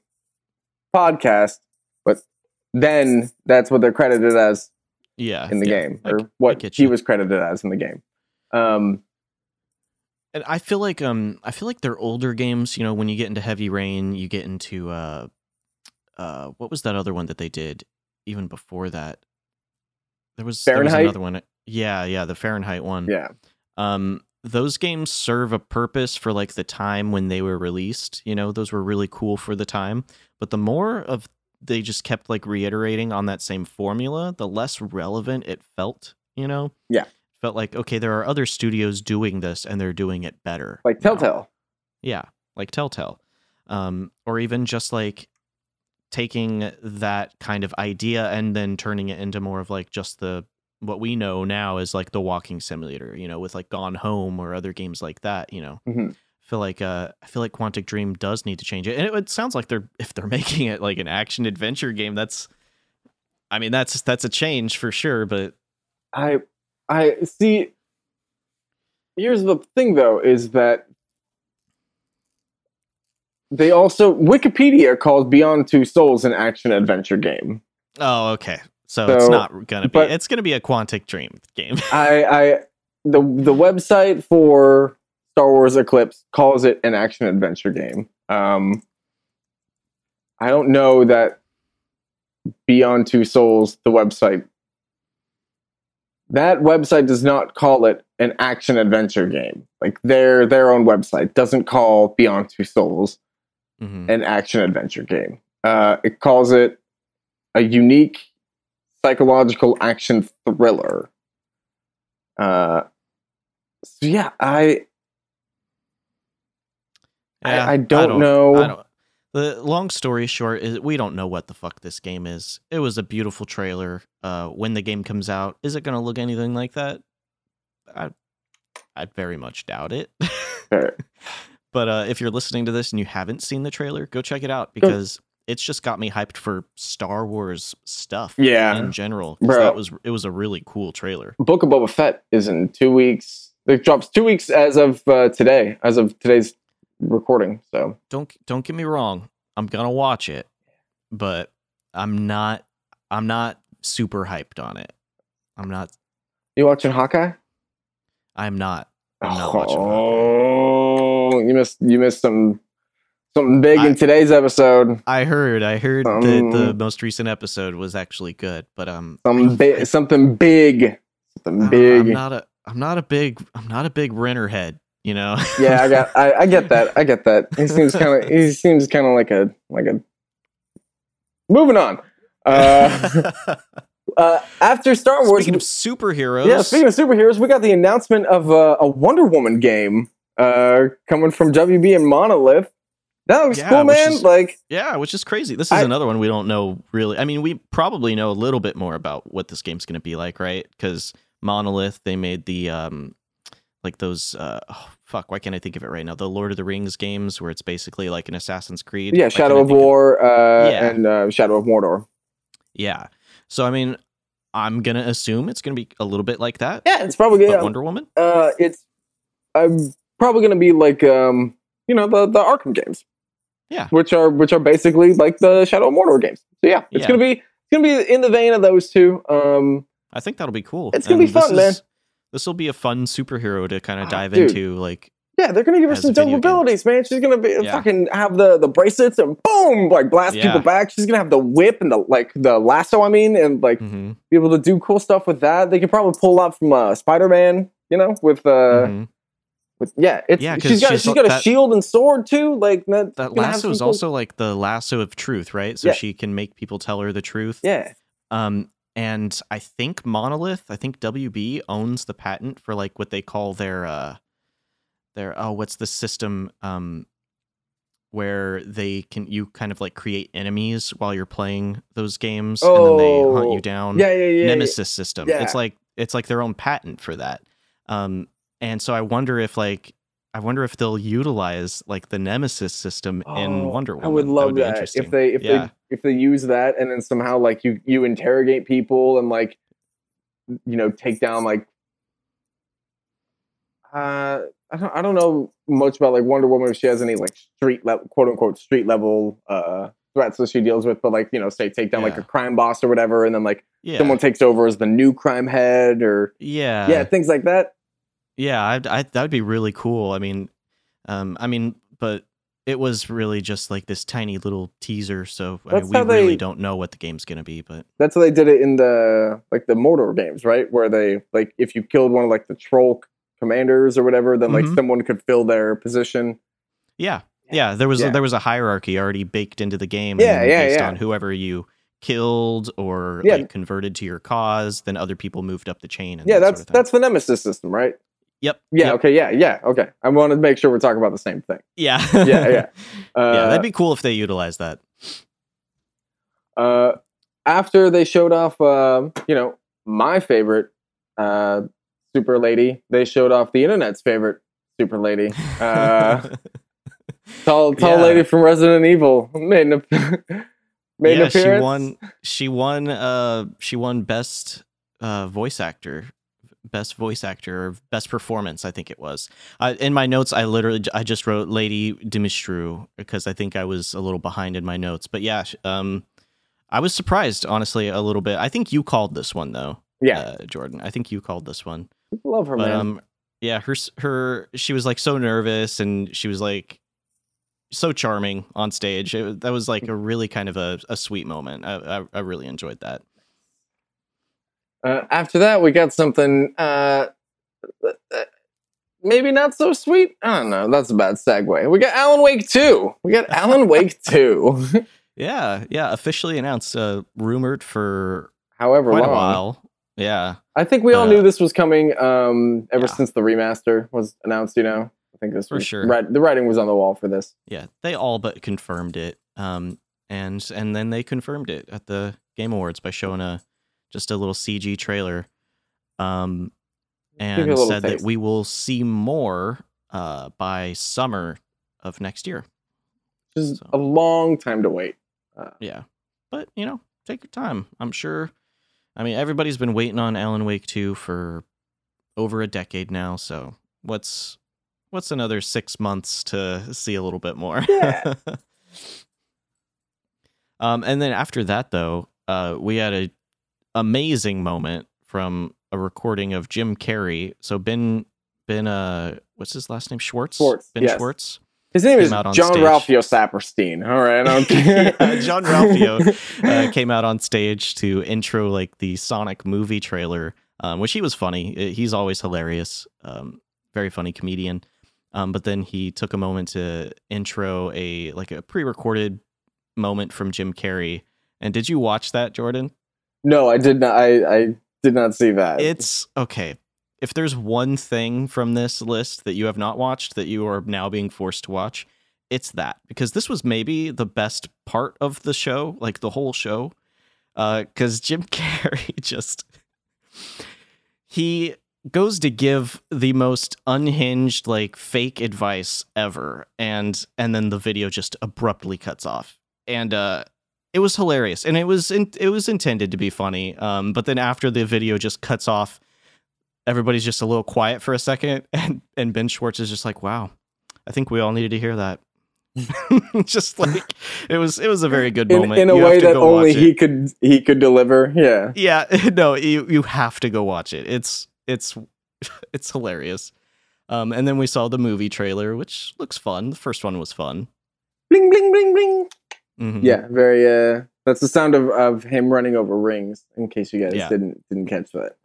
podcast, then that's what they're credited as
yeah.
in the
yeah.
game,
I
or
I
what
get
he was credited as in the game. Um,
And I feel like um I feel like they're older games, you know, when you get into Heavy Rain, you get into uh uh what was that other one that they did even before that? There was, there was another one. Yeah, yeah, the Fahrenheit one.
yeah,
Um those games serve a purpose for like the time when they were released, you know, those were really cool for the time, but the more of they just kept like reiterating on that same formula, the less relevant it felt, you know?
Yeah.
Felt like okay, there are other studios doing this and they're doing it better.
like. Telltale.
Yeah, like Telltale. Um, or even just like taking that kind of idea and then turning it into more of like just the what we know now is like the walking simulator, you know, with like Gone Home or other games like that, you know.
Mhm.
I feel like uh I feel like Quantic Dream does need to change it. And it, it sounds like they're if they're making it like an action adventure game, that's I mean that's that's a change for sure, but
I I see. Here's the thing, though, is that they also Wikipedia calls Beyond Two Souls an action adventure game.
oh okay. So, it's not gonna be it's gonna be a Quantic Dream game.
I, I the the website for Star Wars Eclipse calls it an action adventure game. Um, I don't know that Beyond Two Souls, the website, that website does not call it an action adventure game. Like their their own website doesn't call Beyond Two Souls
Mhm.
an action adventure game. Uh, it calls it a unique psychological action thriller. Uh, so yeah, I
Yeah,
I, I don't know.
I don't. The long story short is we don't know what the fuck this game is. It was a beautiful trailer. Uh, when the game comes out, is it going to look anything like that? I, I very much doubt it. But uh, if you're listening to this and you haven't seen the trailer, go check it out because it's just got me hyped for Star Wars stuff.
Yeah.
in general,
Bro.
that was it was a really cool trailer.
Book of Boba Fett is in two weeks. It drops two weeks as of uh, today, as of today's recording. So
Don't don't get me wrong, I'm gonna watch it, but I'm not I'm not super hyped on it. I'm not.
you watching Hawkeye?
I'm not. I'm not watching Hawkeye.
Oh, you missed you missed some something big
I-
in today's episode.
I heard. I heard that the
Um,
most recent episode was actually good, but um,
Some
I-
big, something big, something big.
I'm not a. I'm not a big. I'm not a big Renner head. You know.
yeah, I got, I, I get that, I get that. He seems kind of, he seems kind of like a, like a. Moving on. Uh, uh, after Star Wars,
Speaking of superheroes,
yeah. Speaking of superheroes, we got the announcement of uh, a Wonder Woman game uh, coming from WB and Monolith. That looks
Yeah,
cool, man.
is-
like,
Yeah, which is crazy. This is
I-
another one we don't know really. I mean, we probably know a little bit more about what this game's going to be like, right? Because Monolith, they made the um, like those. Uh, oh, fuck, why can't I think of it right now? The Lord of the Rings games, where it's basically like an Assassin's Creed.
yeah,
Why
Shadow of War uh,
Yeah.
and uh, Shadow of Mordor.
Yeah. So I mean, I'm gonna assume it's gonna be a little bit like that.
Yeah, it's probably good.
Wonder Woman.
Uh, it's I'm probably gonna be like um, you know, the the Arkham games.
Yeah.
which are which are basically like the Shadow of Mordor games. So yeah, it's
Yeah.
gonna be it's gonna be in the vein of those two. Um,
I think that'll be cool.
It's gonna be
And this
fun, man.
Is- This will be a fun superhero to kind of
Ah,
dive
dude.
into. Like,
yeah, they're gonna give her some dope abilities, man. She's gonna be
Yeah.
fucking have the the bracelets and boom, like blast
Yeah.
people back. She's gonna have the whip and the like the lasso. I mean, and like
mhm,
be able to do cool stuff with that. They could probably pull up from uh, Spider Man. You know, with uh,
mhm.
with yeah, it's
Yeah,
she's got
she's
she's
got
a
that-
shield and sword too. Like that,
that lasso is also like the lasso of truth, right? So
Yeah.
she can make people tell her the truth.
yeah.
Um, and I think Monolith, I think WB owns the patent for like what they call their uh their oh, what's the system um where they can you kind of like create enemies while you're playing those games and then they hunt
Oh,
you down.
Yeah, yeah, yeah.
Nemesis system.
Yeah.
It's like it's like their own patent for that. Um, and so I wonder if like I wonder if they'll utilize like the Nemesis system in
Oh,
Wonder Woman.
I would love
be
that, if they if
yeah.
they if they use that and then somehow like you you interrogate people and like you know take down like uh I don't I don't know much about like Wonder Woman if she has any like street level quote unquote street level uh threats that she deals with but like you know say take down like a crime boss or whatever and then like
yeah.
someone takes over as the new crime head or
yeah.
yeah things like that
Yeah, I, I, that would be really cool. I mean, um, I mean, but it was really just like this tiny little teaser, so I mean, we
how
really don't know what the game's gonna be. But
That's how they did it in the like the Mordor games, right? Where they like if you killed one of like the troll commanders or whatever, then like
Mhm.
someone could fill their position.
yeah, yeah, there was
Yeah.
there was a hierarchy already baked into the game.
Yeah, yeah,
based
yeah.
on whoever you killed or
Yeah.
like converted to your cause, then other people moved up the chain. And
yeah,
that
that's
sort of
that's the Nemesis system, right?
Yep,
Yeah.
yep,
Okay. Yeah. Yeah. Okay. I want to make sure we're talking about the same thing.
yeah,
Yeah. Yeah. Uh,
yeah. That'd be cool if they utilize that.
uh, after they showed off, um, you know, my favorite uh, super lady, they showed off the internet's favorite super lady. Uh, tall, tall
Yeah.
lady from Resident Evil made an, made
yeah,
an appearance.
she won. She won. Uh, she won best uh voice actor, best voice actor, or best performance. I think it was. Uh, in my notes, I literally I just wrote Lady Dimitru because I think I was a little behind in my notes. But yeah, um, I was surprised honestly a little bit. I think you called this one though.
Yeah,
uh, Jordan. I think you called this one.
love her,
But
man.
um, yeah, her her she was like so nervous and she was like so charming on stage. It, that was like a really kind of a, a sweet moment. I, I I really enjoyed that.
Uh, after that, we got something uh, uh, maybe not so sweet. I don't know. That's a bad segue. We got Alan Wake 2. We got Alan Wake 2.
Yeah, yeah, officially announced, uh, rumored for
However long.
a while. Yeah,
I think we all
Uh,
knew this was coming um, ever
yeah.
since the remaster was announced, you know? I think this
For
was,
sure.
Right, the writing was on the wall for this.
yeah, they all but confirmed it. Um, and and then they confirmed it at the Game Awards by showing a just a little CG trailer. Um,
Give you a
and said that we will see more uh by summer of next year.
Which is
So-
a long time to wait. Uh,
Yeah. But, you know, take your time. I'm sure. I mean, everybody's been waiting on Alan Wake 2 for over a decade now, so what's what's another 6 months to see a little bit more?
Yeah.
um and then after that though, uh we had a amazing moment from a recording of Jim Carrey. So Ben Ben uh what's his last name? Schwartz?
Schwartz,
Ben
yes.
Schwartz.
His name is Jean
stage.
Ralphio Saperstein. All right.
Yeah, Jean Ralphio uh, came out on stage to intro like the Sonic movie trailer, um, which he was funny. Uh, He's always hilarious, um, very funny comedian. Um, but then he took a moment to intro a like a pre-recorded moment from Jim Carrey. And did you watch that, Jordan?
No, I did not. I, I did not see that.
It's okay. if there's one thing from this list that you have not watched that you are now being forced to watch, it's that because this was maybe the best part of the show, like the whole show. Because Jim Carrey just he goes to give the most unhinged like fake advice ever and and then the video just abruptly cuts off and uh it was hilarious and it was in, it was intended to be funny um but then after the video just cuts off everybody's just a little quiet for a second and and Ben Schwartz is just like wow I think we all needed to hear that just like it was it was a very good moment
in a
You
way that only
watch it.
he could he could deliver. Yeah.
Yeah, no, you you have to go watch it. It's it's it's hilarious. Um, and then we saw the movie trailer, which looks fun. The first one was fun.
Bling bling bling bling.
Mhm.
Yeah, very. Uh, that's the sound of, of him running over rings. In case you guys
Yeah.
didn't didn't catch that.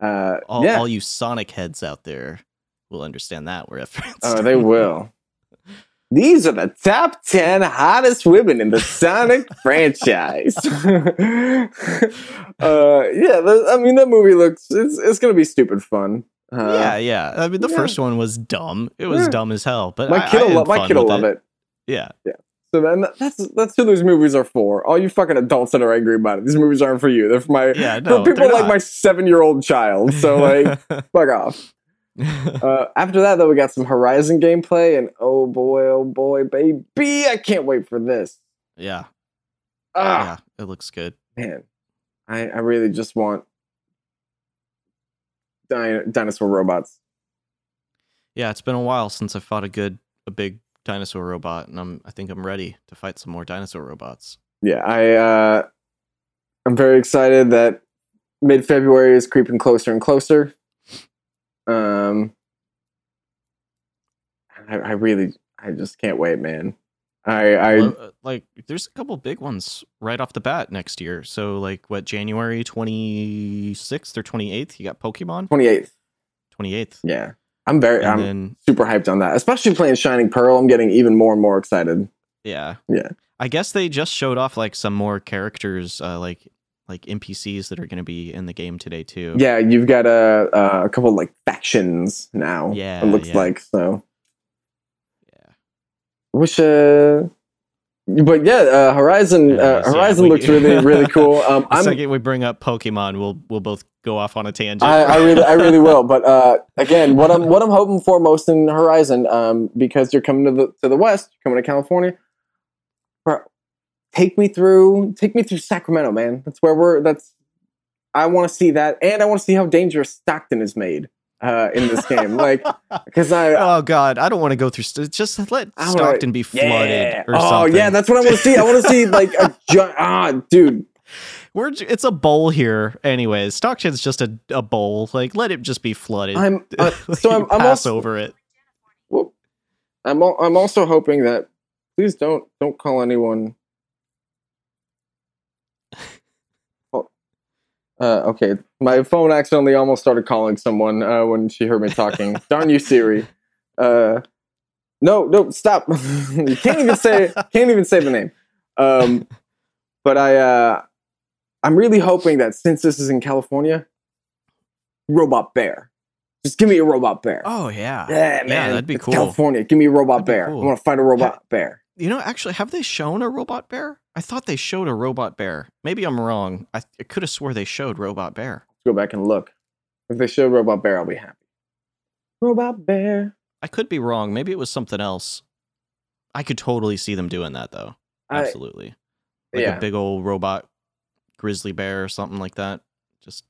Uh,
All,
yeah.
all you Sonic heads out there will understand that reference.
oh, they will. These are the top ten hottest women in the Sonic franchise. uh, yeah, I mean that movie looks it's it's gonna be stupid fun. Uh,
yeah, yeah. I mean, the
yeah.
first one was dumb. It was
Yeah.
dumb as hell. But
my kid
I
will love my kid will love it.
Yeah,
So then that's that's who those movies are for. All you fucking adults that are angry about it. These movies aren't for you. They're for my
yeah. No,
for people like
not.
my seven year old child. So like fuck off. Uh, after that though, we got some Horizon gameplay, and oh boy, oh boy, baby, I can't wait for this.
yeah,
Ah
yeah. It looks good.
man, I I really just want di- dinosaur robots.
Yeah, it's been a while since I fought a good, a big dinosaur robot, and I'm I think I'm ready to fight some more dinosaur robots.
Yeah, I uh, I'm very excited that mid February is creeping closer and closer. Um, I, I really, I just can't wait, man. I, I,
uh, like there's a couple big ones right off the bat next year. So like what January 26th or 28th, you got Pokemon
28th.
28th.
Yeah, I'm very,
And
I'm
then
super hyped on that. Especially playing Shining Pearl, I'm getting even more and more excited.
yeah.
Yeah.
I guess they just showed off like some more characters uh, like like NPCs that are going to be in the game today too.
Yeah, you've got a uh, a couple like factions now.
Yeah,
it looks
yeah.
like so.
Yeah.
Wish, uh, but yeah, uh, Horizon,
Yeah,
uh,
so, yeah,
Horizon
we-
looks really, really cool. Um, I'm,
second we bring up Pokemon, we'll we'll both go off on a tangent.
I, I really, I really will. But uh, again, what I'm, what I'm hoping for most in Horizon, um, because you're coming to the to the west, you're coming to California. Bro, take me through, take me through Sacramento, man. That's where we're. That's. I want to see that, and I want to see how dangerous Stockton is made uh, in this game. Like, because I,
oh God, I don't want to go through. St- just let Stockton be flooded
yeah.
or
oh
something.
yeah, that's what I want to see. I want to see like a ah, dude.
We're it's a bowl here, anyways. Stockton's just a, a bowl. Like let it just be flooded.
I'm uh, so I'm, I'm
pass
also
over it.
well, I'm al- I'm also hoping that please don't don't call anyone. Oh, Uh, okay, my phone accidentally almost started calling someone uh, when she heard me talking. Darn you, Siri. Uh, no, no, stop! you can't even say can't even say the name. Um, but I uh, I'm really hoping that since this is in California, robot bear. Just give me a robot bear.
Oh yeah,
Yeah, man.
that'd be
It's
cool.
California. Give me a robot
That'd be
bear.
cool.
I want to fight a robot bear.
You know, actually, have they shown a robot bear? I thought they showed a robot bear. Maybe I'm wrong. I, I could have swore they showed robot bear.
Let's go back and look. If they show robot bear, I'll be happy. Robot bear.
I could be wrong. Maybe it was something else. I could totally see them doing that though.
I,
Absolutely. like
yeah.
a big old robot grizzly bear or something like that. Just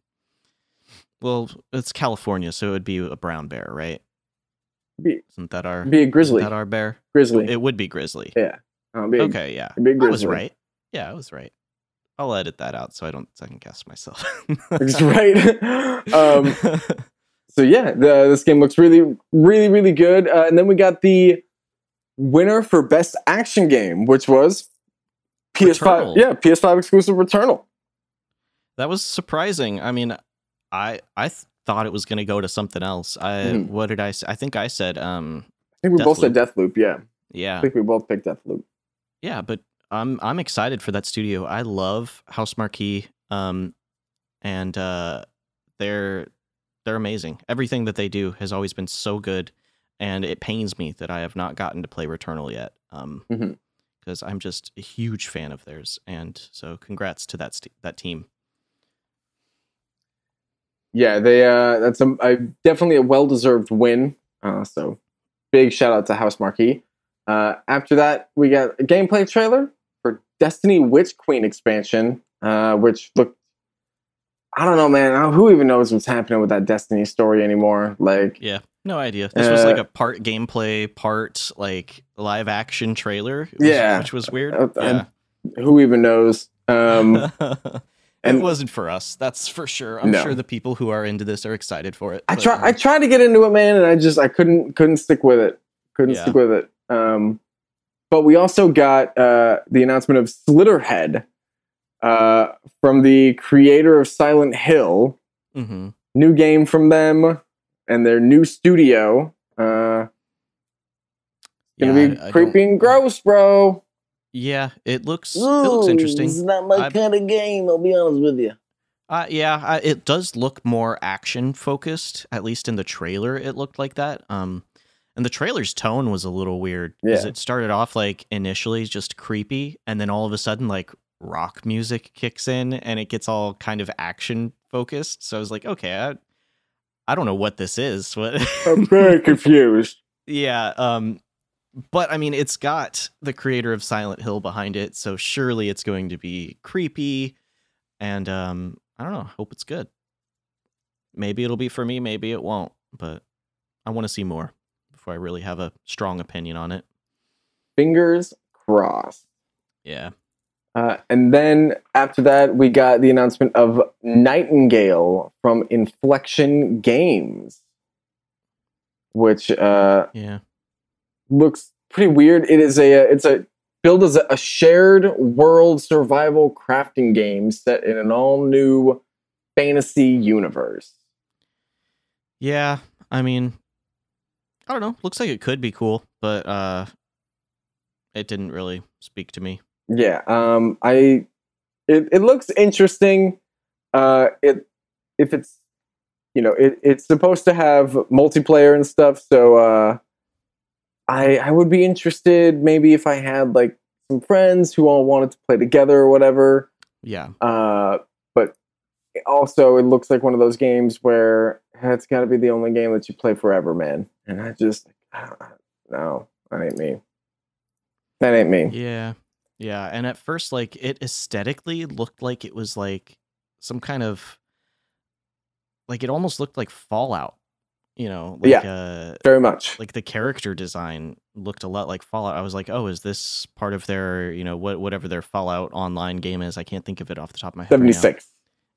well, it's California, so it would be a brown bear, right?
be,
Isn't that our
be a grizzly.
that our bear?
grizzly.
It would be grizzly.
yeah. Uh, be
Okay, yeah.
a big
I was right. Yeah, I was right. I'll edit that out so I don't second guess myself.
That's right. um, so yeah, the, this game looks really, really, really good. Uh, and then we got the winner for best action game, which was PS5.
Returnal.
Yeah, PS5 exclusive Returnal.
That was surprising. I mean, I I th- thought it was going to go to something else. I
Mhm.
what did I say? I think I said um
I think we both said Deathloop. Yeah,
Yeah.
I think we both picked Deathloop.
Yeah, but I'm I'm excited for that studio. I love Housemarque, um, and uh, they're they're amazing. Everything that they do has always been so good, and it pains me that I have not gotten to play Returnal yet. Um,
Mhm.
because I'm just a huge fan of theirs, and so congrats to that st- that team.
Yeah, they uh that's a, a definitely a well deserved win. Uh so big shout out to Housemarque. Uh after that we got a gameplay trailer for Destiny Witch Queen expansion, uh which looked I don't know, man. Uh, Who even knows what's happening with that Destiny story anymore? Like,
Yeah, no idea. This was like
Uh,
a part gameplay, part like live action trailer. which-
Yeah.
which was weird.
Uh,
yeah.
who even knows? Um, and-
it wasn't for us. That's for sure. I'm
No.
sure the people who are into this are excited for it.
I
but,
try.
uh,
I tried to get into it, man, and I just I couldn't couldn't stick with it. Couldn't
Yeah.
stick with it. Um, but we also got uh, the announcement of Slitterhead uh, from the creator of Silent Hill.
mhm.
New game from them and their new studio. Uh, gonna
Yeah,
be
I- I
creepy and gross, bro.
Yeah, it looks it looks interesting.
It's not my
I-
kind of game. I'll be honest with you.
Uh, yeah, I, it does look more action focused. At least in the trailer, it looked like that. Um, and the trailer's tone was a little weird because
Yeah.
it started off like initially just creepy, and then all of a sudden like rock music kicks in, and it gets all kind of action focused. So I was like, okay, I, I don't know what this is. What?
I'm very confused.
yeah. Um, but I mean, it's got the creator of Silent Hill behind it, so surely it's going to be creepy. And um, I don't know. I hope it's good. Maybe it'll be for me. Maybe it won't. But I want to see more before I really have a strong opinion on it.
Fingers crossed.
Yeah.
Uh, and then after that, we got the announcement of Nightingale from Inflection Games, which uh,
Yeah.
Looks pretty weird. It is a it's a build as a, shared world survival crafting game set in an all new fantasy universe.
Yeah. I mean, I don't know. Looks like it could be cool, but uh, it didn't really speak to me.
Yeah, um, I it it looks interesting. Uh, it if it's you know it it's supposed to have multiplayer and stuff, so uh, I I would be interested maybe if I had like some friends who all wanted to play together or whatever.
Yeah.
Uh, but also it looks like one of those games where it's got to be the only game that you play forever, man. And I just I no, that ain't me. That ain't me.
Yeah. Yeah. And at first, like, it aesthetically looked like it was like some kind of like it almost looked like Fallout, you know, like
Yeah.
uh
Very much.
like the character design looked a lot like Fallout. I was like, oh, is this part of their, you know, what whatever their Fallout online game is? I can't think of it off the top of my head. right
76.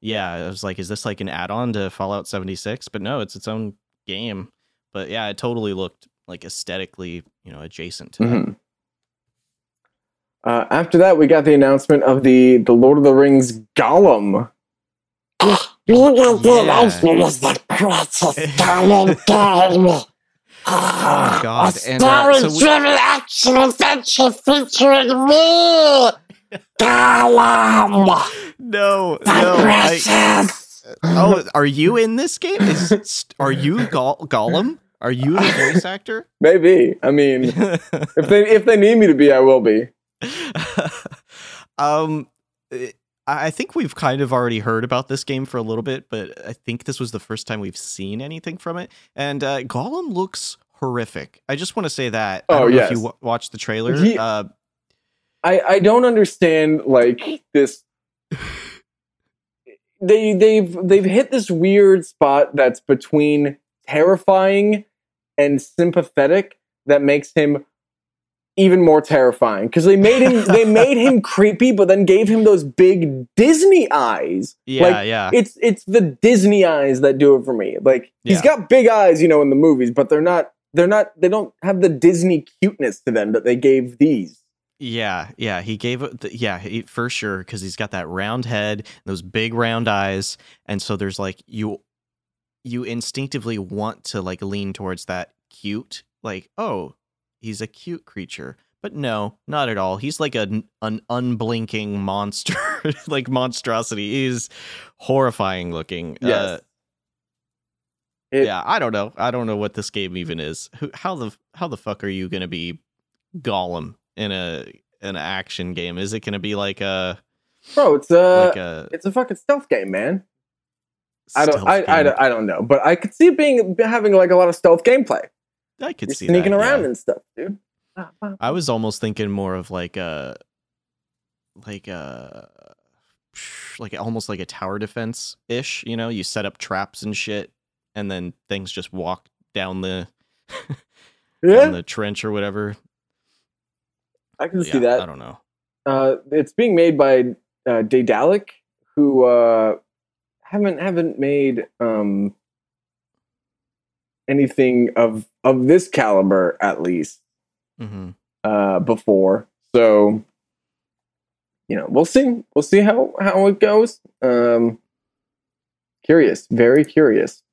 Yeah, I was like, is this like an add-on to Fallout 76? But no, it's its own game. But yeah, it totally looked like aesthetically, you know, adjacent to that.
Mhm. Uh, after that, we got the announcement of the the Lord of the Rings Gollum.
Being a good
Yeah.
husband is the greatest darling game.
Oh, God.
A
And, uh, so we-
story-driven action adventure featuring me, Gollum,
No,
the
no. I, oh, are you in this game? Is are you Gol- Gollum? Are you the voice actor?
Maybe. I mean, if they if they need me to be, I will be.
um, I I think we've kind of already heard about this game for a little bit, but I think this was the first time we've seen anything from it. And uh, Gollum looks horrific. I just want to say that. I
Oh,
don't know if you w- watched the trailer.
He-
uh,
I I don't understand like this. They they've they've hit this weird spot that's between terrifying and sympathetic that makes him even more terrifying because they made him they made him creepy but then gave him those big disney eyes.
Yeah,
Like,
yeah,
it's it's the disney eyes that do it for me. Like he's got big eyes you know in the movies but they're not they're not they don't have the disney cuteness to them that they gave these.
Yeah, yeah. He gave it, the, yeah, he, for sure, because he's got that round head, those big round eyes, and so there's like you, you instinctively want to like lean towards that cute, like oh, he's a cute creature, but no, not at all. He's like a, an unblinking monster, like monstrosity. He's horrifying looking.
Yes.
Uh,
It-
yeah, I don't know. I don't know what this game even is. Who, how the how the fuck are you gonna be Gollum in a an action game? Is it gonna be like a
Bro, it's a
like a
it's a fucking stealth game, man. I don't I, I, I don't know, but I could see it being having like a lot of stealth gameplay.
I could
You're
see
sneaking
that,
around
yeah.
and stuff, dude.
I was almost thinking more of like a like a like almost like a tower defense ish. You know, you set up traps and shit, and then things just walk down the down
Yeah,
the trench or whatever.
I can
Yeah,
see that.
I don't know.
Uh, it's being made by uh, Daedalic, who uh, haven't haven't made um, anything of of this caliber at least
hmm
uh, before. So you know, we'll see. We'll see how how it goes. Um, curious, very curious.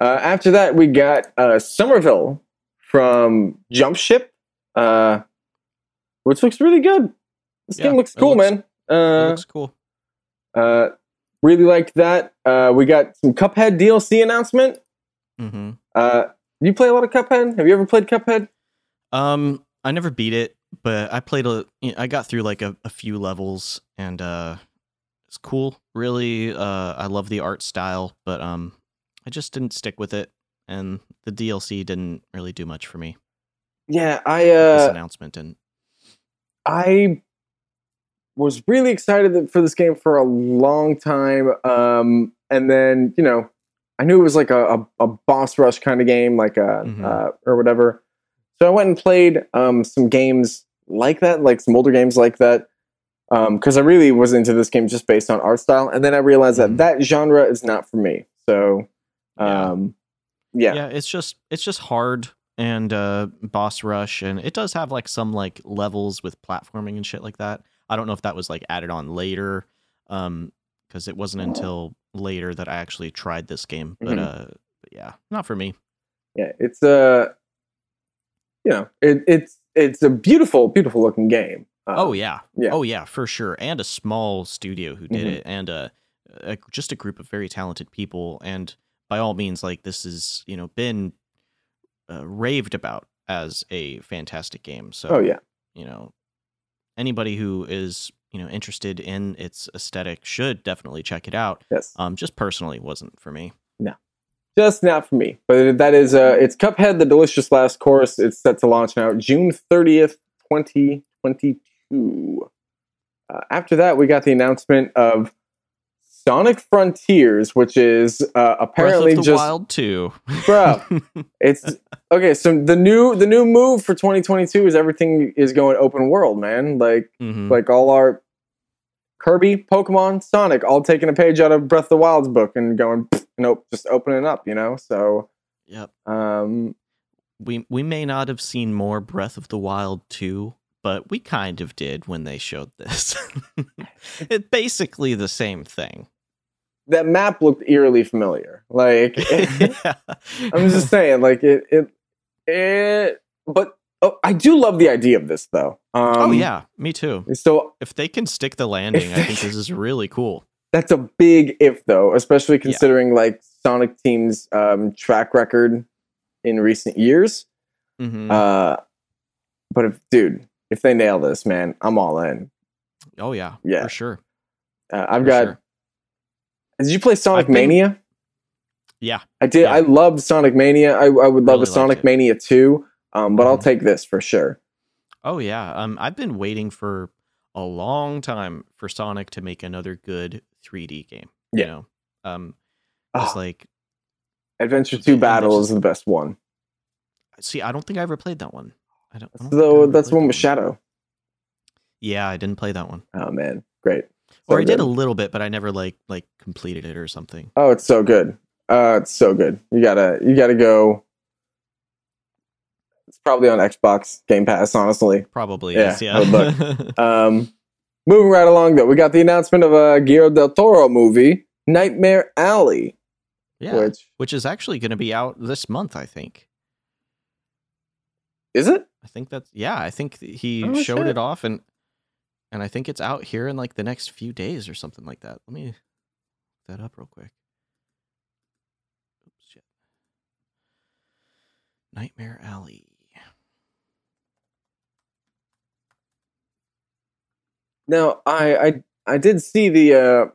Uh, after that, we got uh, Somerville from Jumpship, uh, which looks really good. This
Yeah,
game looks cool,
looks-
man.
It
Uh,
looks cool.
uh, really liked that. Uh, we got some Cuphead DLC announcement.
hmm
Uh, do you play a lot of Cuphead? Have you ever played Cuphead?
Um, I never beat it, but I played a. you know, I got through like a, a few levels, and uh, it's cool. Really, uh, I love the art style, but um, I just didn't stick with it, and the DLC didn't really do much for me.
Yeah, I
this
uh,
announcement didn't.
I was really excited for this game for a long time. Um, and then, you know, I knew it was like a, a, a boss rush kind of game, like a,
Mhm.
uh, or whatever. So I went and played um, some games like that, like some older games like that. Because I really was into this game just based on art style. And then I realized
Mhm.
that that genre is not for me. So,
Yeah.
um, yeah.
yeah it's just it's just hard and uh boss rush and it does have like some like levels with platforming and shit like that i don't know if that was like added on later um because it wasn't until later that i actually tried this game but
Mhm.
uh but yeah not for me
yeah it's a you know it, it's it's a beautiful beautiful looking game Uh,
oh yeah.
yeah.
oh yeah for sure and a small studio who did
Mhm.
it and uh a, just a group of very talented people and by all means like this is you know been uh, raved about as a fantastic game so
oh yeah
you know anybody who is you know interested in its aesthetic should definitely check it out.
Yes.
Um just personally wasn't for me.
No, just not for me. But that is uh it's cuphead the delicious last course. It's set to launch now june 30th 2022 uh, after that we got the announcement of sonic frontiers which is uh, apparently
Breath of the
just
Wild 2
Bro. it's okay so the new the new move for 2022 is everything is going open world man like
Mhm.
like all our Kirby, Pokemon, Sonic, all taking a page out of Breath of the Wild's book and going, nope, just opening up, you know. So,
yep
um,
we we may not have seen more Breath of the Wild 2 but we kind of did when they showed this it's basically the same thing
that map looked eerily familiar. Like,
Yeah.
I'm just saying, like it, it, it. But oh, I do love the idea of this, though. Um,
oh yeah me too
So
if they can stick the landing i think this is really cool
that's a big if, though, especially considering like Sonic Team's um, track record in recent years.
Mhm.
Uh, but if, dude, if they nail this, man, I'm all in.
oh yeah
yeah.
for sure
Uh, I've
for
got.
sure.
Did you play Sonic
been-
Mania?
yeah
I did.
Yeah.
I loved Sonic Mania. I, I would love
Really
a Sonic. Mania too. Um, but I'll
Mhm.
take this for sure.
Oh yeah, um, I've been waiting for a long time for Sonic to make another good 3D game. You
Yeah.
know, um, it's
Oh,
like,
Adventure Two Battle is the best one.
see, I don't think I ever played that one. I don't. I don't
So that's the one with Shadow.
Yeah, I didn't play that one,
Oh man, great.
or
So
I did a little bit, but I never like like completed it or something.
Oh, it's so good. Uh, it's so good. You gotta, you gotta go. It's probably on Xbox Game Pass, honestly.
Probably
Yeah,
is. Yeah.
Um, moving right along, though, we got the announcement of a Guillermo del Toro movie, Nightmare Alley,
yeah,
which
which is actually going to be out this month. I think.
is it?
I think that's yeah. I think he
Oh,
showed
shit.
it off and and I think it's out here in like the next few days or something like that. Let me look that up real quick. Oops, shit. Nightmare Alley.
Now, I I I did see the uh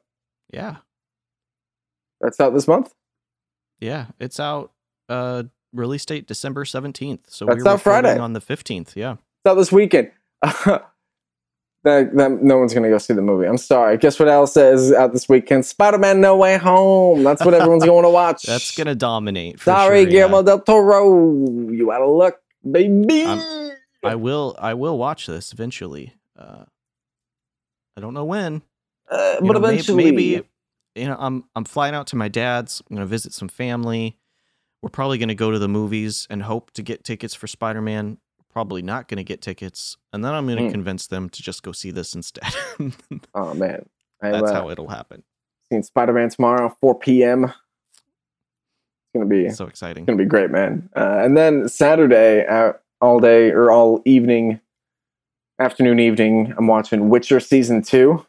Yeah,
that's out this month.
yeah, it's out. Uh, release date December seventeenth. So
That's
we're
Friday.
on the fifteenth. Yeah.
It's out this weekend. that, that no one's gonna go see the movie. I'm sorry. Guess what else is out this weekend? Spider-Man: No Way Home. That's what everyone's going to watch.
That's gonna dominate. For
sorry,
sure, yeah.
Guillermo del Toro. You out of luck, baby.
I will. I will watch this eventually. Uh, I don't know when.
Uh, but
know,
eventually,
maybe, you know, I'm I'm flying out to my dad's. I'm gonna visit some family. We're probably gonna go to the movies and hope to get tickets for Spider Man. Probably not gonna get tickets, and then I'm gonna
Hmm.
convince them to just go see this instead.
Oh man, I'm
That's
uh,
how it'll happen.
seeing Spider-Man tomorrow, 4 p.m. It's gonna be
So exciting.
It's gonna be great, man. Uh, and then Saturday, uh, all day or all evening, afternoon, evening, I'm watching Witcher season two.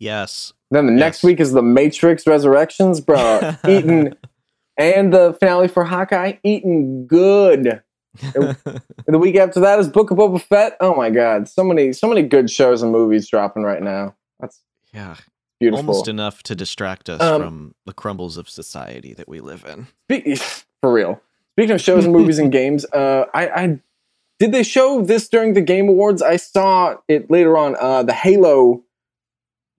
Yes.
Then the next week is the Matrix Resurrections, bro. eating and the finale for Hawkeye, eating good. And the week after that is Book of Boba Fett. Oh my god, so many, so many good shows and movies dropping right now. That's
yeah.
beautiful.
Almost enough to distract us
Um,
from the crumbles of society that we live in.
For real. Speaking of shows and movies and games, uh, I, I did they show this during the Game Awards? I saw it later on. Uh, the Halo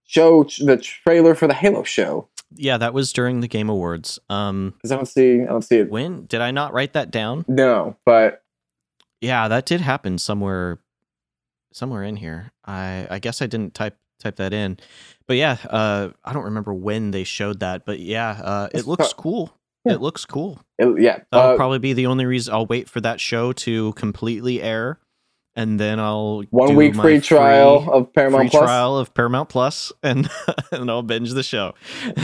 show, the trailer for the Halo show.
Yeah, that was during the Game Awards. Um,
Because I don't see, I don't see it.
when did I not write that down?
No, but
Yeah, that did happen somewhere somewhere in here. I I guess I didn't type type that in. But yeah, uh I don't remember when they showed that, but yeah, uh it looks cool.
Yeah.
It looks cool.
it, yeah,
That'll
uh,
probably be the only reason I'll wait for that show to completely air and then I'll
one week free trial
free,
of Paramount
free
Plus.
trial of Paramount Plus and and I'll binge the show.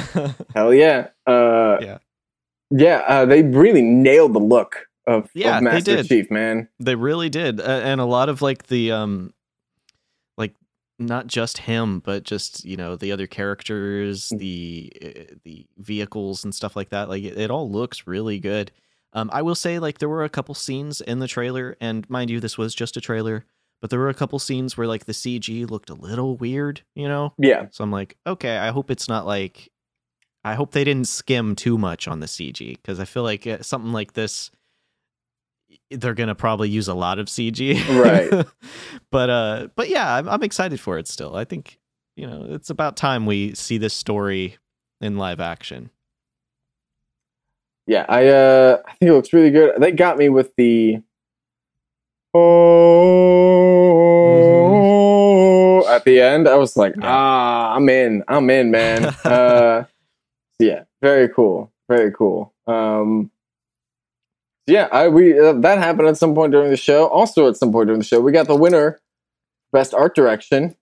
Hell yeah, uh,
Yeah.
yeah. Uh, they really nailed the look of,
Yeah,
of
they
Master
did.
Chief, man.
They really did, uh, and a lot of like the um, like not just him, but just you know the other characters,
Mm.
the uh, the vehicles and stuff like that. Like it, it all looks really good. Um, I will say like there were a couple scenes in the trailer, and mind you, this was just a trailer, but there were a couple scenes where like the CG looked a little weird, you know.
Yeah,
So I'm like, okay, I hope it's not like, I hope they didn't skim too much on the CG because I feel like uh, something like this, they're gonna probably use a lot of CG,
Right.
but uh, but yeah, I'm I'm excited for it still. I think you know it's about time we see this story in live action.
Yeah. I uh, I think it looks really good. They got me with the oh at the end. I was like, ah, I'm in. I'm in, man. uh, yeah, very cool. Very cool. Um, yeah, I we uh, that happened at some point during the show. Also, at some point during the show, we got the winner, best art direction.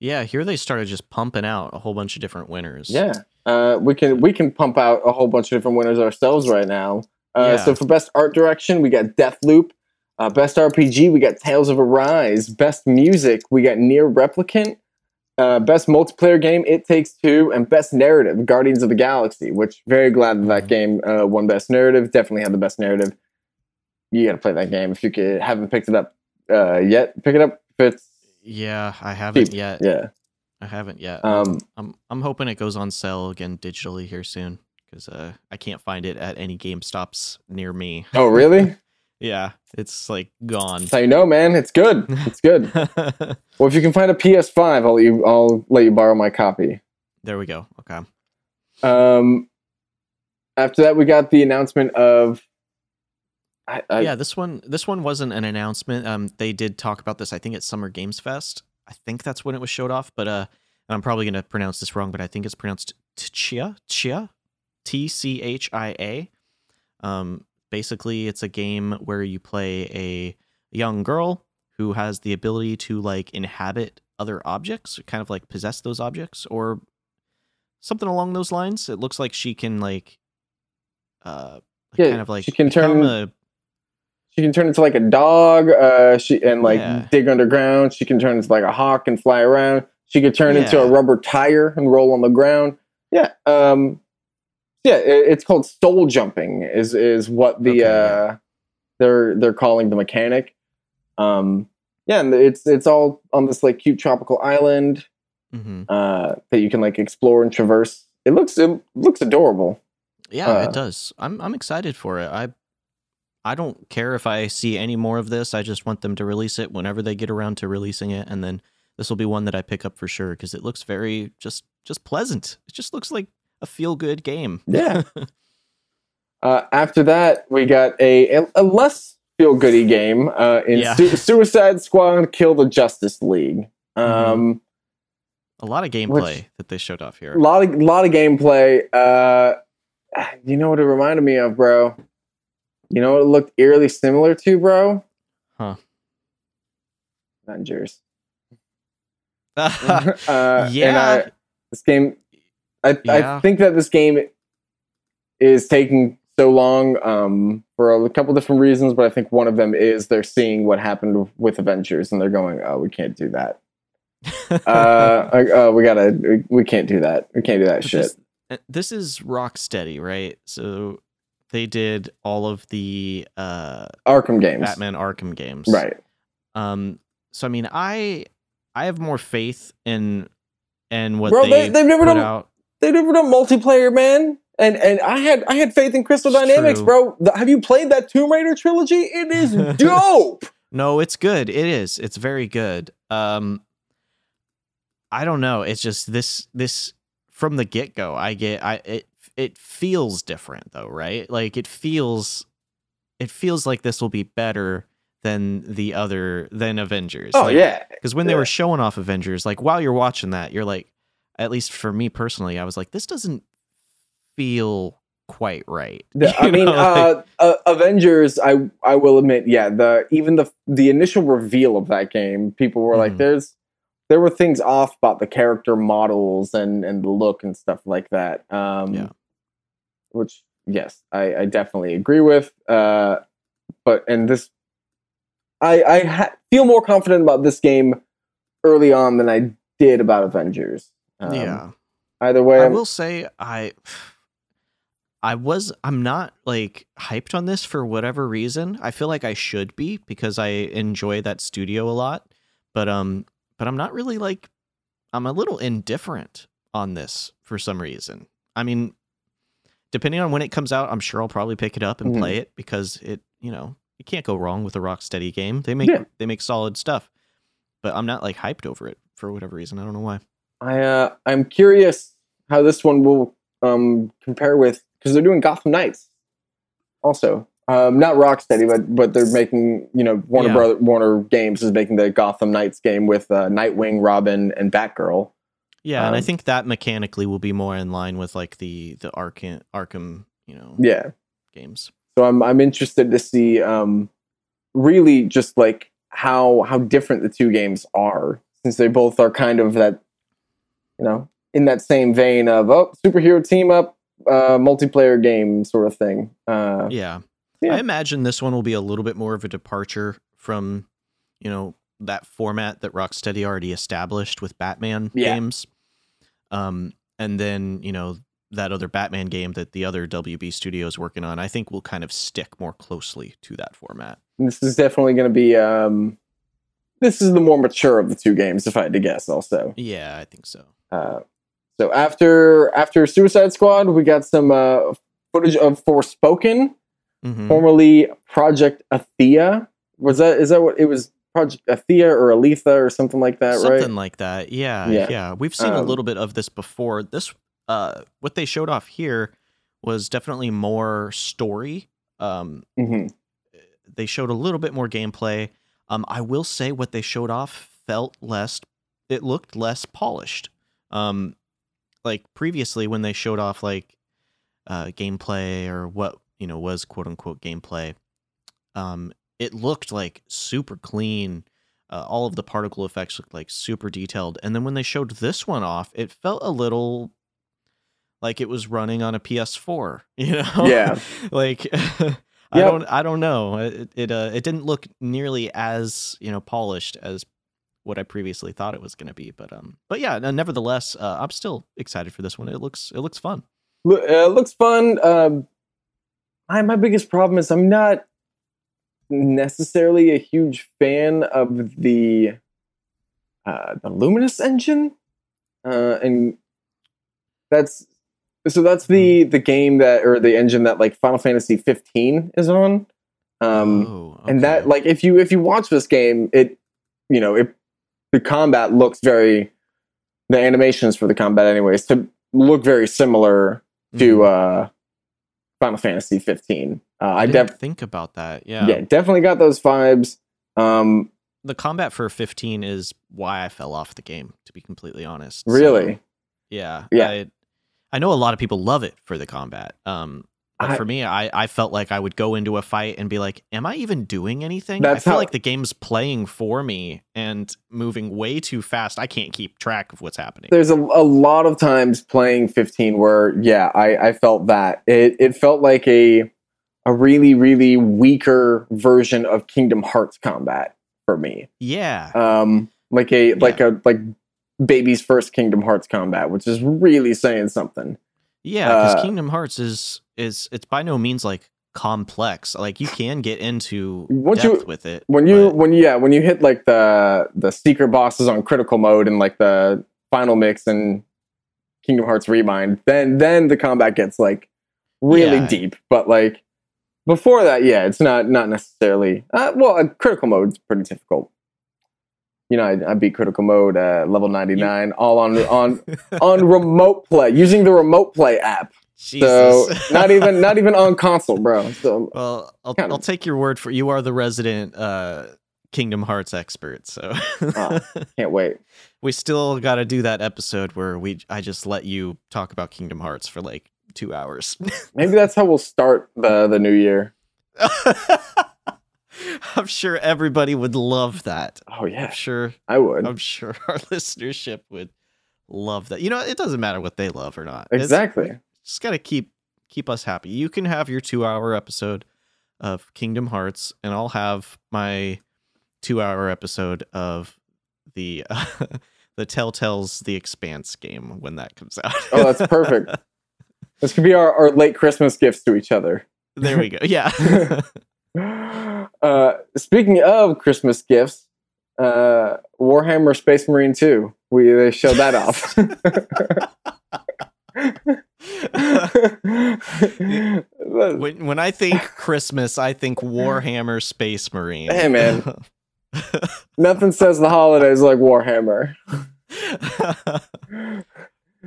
Yeah, here they started just pumping out a whole bunch of different winners.
Yeah, uh, we can we can pump out a whole bunch of different winners ourselves right now. Uh,
Yeah.
So for best art direction, we got Deathloop. Uh, best RPG, we got Tales of Arise. Best music, we got NieR Replicant. Uh, best multiplayer game, It Takes Two, and best narrative, Guardians of the Galaxy. Which very glad that that game uh, won best narrative. Definitely had the best narrative. You got to play that game if you could, haven't picked it up uh, yet. Pick it up if it's
yeah, I haven't
cheap.
yet.
Yeah.
I haven't yet.
Um,
I'm I'm hoping it goes on sale again digitally here soon because uh, I can't find it at any GameStops near me.
oh really?
Yeah, it's like gone.
That's how you know, man. It's good. It's good. Well, if you can find a PS5, I'll let you. I'll let you borrow my copy.
there we go. Okay.
Um, after that, we got the announcement of. I, I,
yeah, this one this one wasn't an announcement. Um, they did talk about this. I think at Summer Games Fest. I think that's when it was showed off. But uh, I'm probably gonna pronounce this wrong, but I think it's pronounced Tchia Chia, T C H I A. Um, basically, it's a game where you play a young girl who has the ability to like inhabit other objects, kind of like possess those objects, or something along those lines. It looks like she can like, uh,
Yeah,
kind of like
she can turn-
a
she can turn into like a dog. Uh, she and like
Yeah.
dig underground. She can turn into like a hawk and fly around. She could turn into a rubber tire and roll on the ground. Yeah. Um. yeah, it, it's called soul jumping. Is is what the
Okay, yeah.
uh, they're they're calling the mechanic. Um, yeah, and it's it's all on this like cute tropical island
hmm
uh, that you can like explore and traverse. It looks it looks adorable.
Yeah,
Uh,
it does. I'm I'm excited for it. I I don't care if I see any more of this. I just want them to release it whenever they get around to releasing it, and then this will be one that I pick up for sure because it looks very just just pleasant. It just looks like a feel good game.
Yeah. Uh, after that, we got a a, less feel goody game uh, in
Yeah.
Su- Suicide Squad: Kill the Justice League. Um,
a lot of gameplay that they showed off here.
A lot of lot of gameplay. Uh, you know what it reminded me of, bro? You know what it looked eerily similar to, bro?
Huh.
Avengers. uh, and
yeah,
I, this game, I, I think that this game is taking so long um, for a couple different reasons, but I think one of them is they're seeing what happened with Avengers and they're going, "Oh, we can't do that. Uh, oh, we gotta, we, we can't do that. We can't do that
But
shit."
This, uh, this is Rocksteady, right? So they did all of the uh,
Arkham games,
Batman Arkham games,
right?
Um, so I mean, I I have more faith in and what
Bro,
they,
they, they've never done
out.
they've never done multiplayer, man. And and I had I had faith in Crystal
It's
Dynamics,
true.
bro. The- have you played that Tomb Raider trilogy? It is dope.
No, it's good. It is. It's very good. Um, I don't know. It's just this this from the get go. I get I it it feels different though, right? Like it feels it feels like this will be better than the other than Avengers.
oh
Like,
yeah,
Because when they were showing off Avengers, like while you're watching that, you're like, at least for me personally, I was like, this doesn't feel quite right.
The- I mean,
know, like-
uh, uh, Avengers. I I will admit, yeah. The even the the initial reveal of that game, people were like,
Mhm.
"There's there were things off about the character models and and the look and stuff like that." Um,
Yeah.
Which yes, I, I definitely agree with. Uh, but and this, I I ha- feel more confident about this game early on than I did about Avengers. Um,
yeah.
Either way,
I
I'm-
will say I I was I'm not like hyped on this for whatever reason. I feel like I should be because I enjoy that studio a lot. But um but I'm not really like I'm a little indifferent on this for some reason. I mean depending on when it comes out, I'm sure I'll probably pick it up and
Mhm.
play it because it, you know, you can't go wrong with a Rocksteady game. They make
Yeah.
they make solid stuff. But I'm not like hyped over it for whatever reason. I don't know why.
I uh, I'm curious how this one will um compare with because they're doing Gotham Knights also. Um, not Rocksteady, but but they're making you know Warner
Yeah.
Brother Warner Games is making the Gotham Knights game with uh, Nightwing, Robin, and Batgirl.
Yeah, and I
Um,
think that mechanically will be more in line with like the the Arkham Arkham, you know,
Yeah,
games.
so I'm I'm interested to see um really just like how how different the two games are since they both are kind of that you know in that same vein of oh superhero team up uh multiplayer game sort of thing. Uh,
Yeah.
Yeah.
I imagine this one will be a little bit more of a departure from, you know, that format that Rocksteady already established with Batman
Yeah.
games. Um and then, you know, that other Batman game that the other WB studio is working on, I think will kind of stick more closely to that format.
this is definitely going to be um this is the more mature of the two games if i had to guess also
Yeah, I think so.
uh so after after suicide squad we got some uh footage of forspoken
Mhm.
formerly project Athia was that is that what it was project Athia or aletha or something like that
Something
right Something
like that. Yeah,
Yeah.
yeah. We've seen a
Um,
little bit of this before. This uh what they showed off here was definitely more story. Um
hmm
they showed a little bit more gameplay. Um I will say what they showed off felt less it looked less polished. Um like previously when they showed off like uh gameplay or what, you know, was quote unquote gameplay, um it looked like super clean uh, all of the particle effects looked like super detailed and then when they showed this one off it felt a little like it was running on a ps4 you know
Yeah.
like i
Yep.
don't i don't know it it, uh, it didn't look nearly as you know polished as what i previously thought it was going to be but um but yeah nevertheless uh, i'm still excited for this one it looks it looks fun
uh, looks fun. Um, I, my biggest problem is I'm not necessarily a huge fan of the uh, the Luminous engine, uh, and that's so that's the the game that or the engine that like Final Fantasy 15 is on. Um,
oh,
and that like if you if you watch this game, it you know it the combat looks very the animations for the combat anyways to look very similar to
Mhm.
uh Final Fantasy 15. Uh,
I
I def-
think about that. Yeah.
yeah, definitely got those vibes. Um,
the combat for 15 is why I fell off the game, to be completely honest. So,
really,
yeah.
Yeah.
I, I know a lot of people love it for the combat. Um, but
I-
for me, I, I felt like I would go into a fight and be like, "Am I even doing anything?" I
That's
feel
how-
like the game's playing for me and moving way too fast. I can't keep track of what's happening.
there's a, a lot of times playing 15 where yeah, I, I felt that it it felt like a a really really weaker version of Kingdom Hearts combat for me.
yeah,
um like a like a like baby's first kingdom hearts combat which is really saying something
yeah. Because
uh,
Kingdom Hearts is is it's by no means like complex. Like you can get into depth
you-
with it
when you
but-
when yeah when you hit like the the secret bosses on critical mode and like the final mix and kingdom hearts Re:Mind then then the combat gets like really
Yeah.
deep but like before that yeah it's not not necessarily uh, well uh, critical mode's pretty difficult. You know I, I beat critical mode uh, level 99 all on on on remote play using the remote play app. So not even not even on console bro. So
Well, I'll, I'll take your word for you are the resident uh, Kingdom Hearts expert. So.
Oh. can't wait.
We still got to do that episode where we I just let you talk about Kingdom Hearts for like two hours.
maybe that's how we'll start the the new year
I'm sure everybody would love that.
oh yeah
I'm sure.
i would
I'm sure our listenership would love that. You know, it doesn't matter what they love or not. It's-
exactly
just gotta keep keep us happy. You can have your two hour episode of Kingdom Hearts, and I'll have my two hour episode of the uh, the Telltale's The Expanse game when that comes out.
Oh, that's perfect. This could be our, our late christmas gifts to each other
there we go. Yeah.
uh speaking of christmas gifts uh warhammer space marine 2 we they showed that off
when when I think Christmas, I think Warhammer Space Marine.
Hey, man. Nothing says the holidays like Warhammer.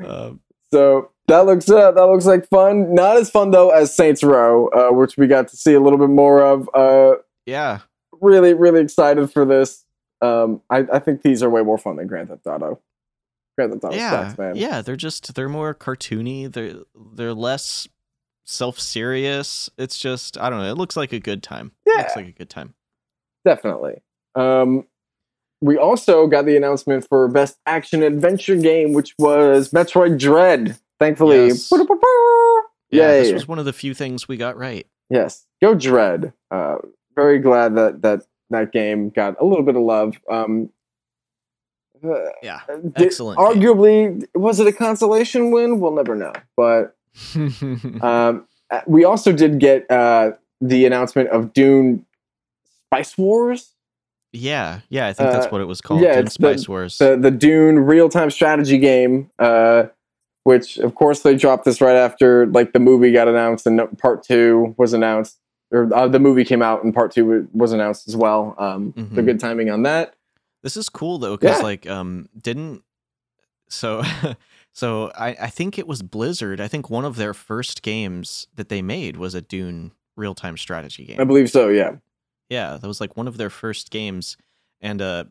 Um,
So that looks uh, that looks like fun. Not as fun though as Saints Row, uh, which we got to see a little bit more of. Uh,
yeah.
really, really excited for this. Um, I, I think these are way more fun than Grand Theft Auto. Grand Theft Auto
yeah,
sucks, man.
yeah, they're just they're more cartoony. They're they're less self serious. It's just I don't know. It looks like a good time. It
Yeah.
looks like a good time.
definitely. Um, we also got the announcement for best action adventure game, which was Metroid Dread. Thankfully,
Yes. Yeah, this was one of the few things we got right.
Yes, go Dread. Uh, very glad that that that game got a little bit of love. Um, uh,
Yeah,
did-
excellent game.
Arguably, was it a consolation win? We'll never know. But um, uh, we also did get uh, the announcement of Dune Spice Wars,
yeah, yeah. I think that's
Uh,
what it was called.
yeah,
Dune
it's the-
Spice Wars.
the the Dune real time strategy game. Uh, which of course they dropped this right after like the movie got announced and part two was announced, or uh, the movie came out and part two was announced as well. Um, so
Mhm.
good timing on that.
This is cool though, because
Yeah.
like um didn't so so I, I think it was Blizzard. I think one of their first games that they made was a Dune real time strategy game.
I believe so. Yeah.
Yeah, that was like one of their first games. And uh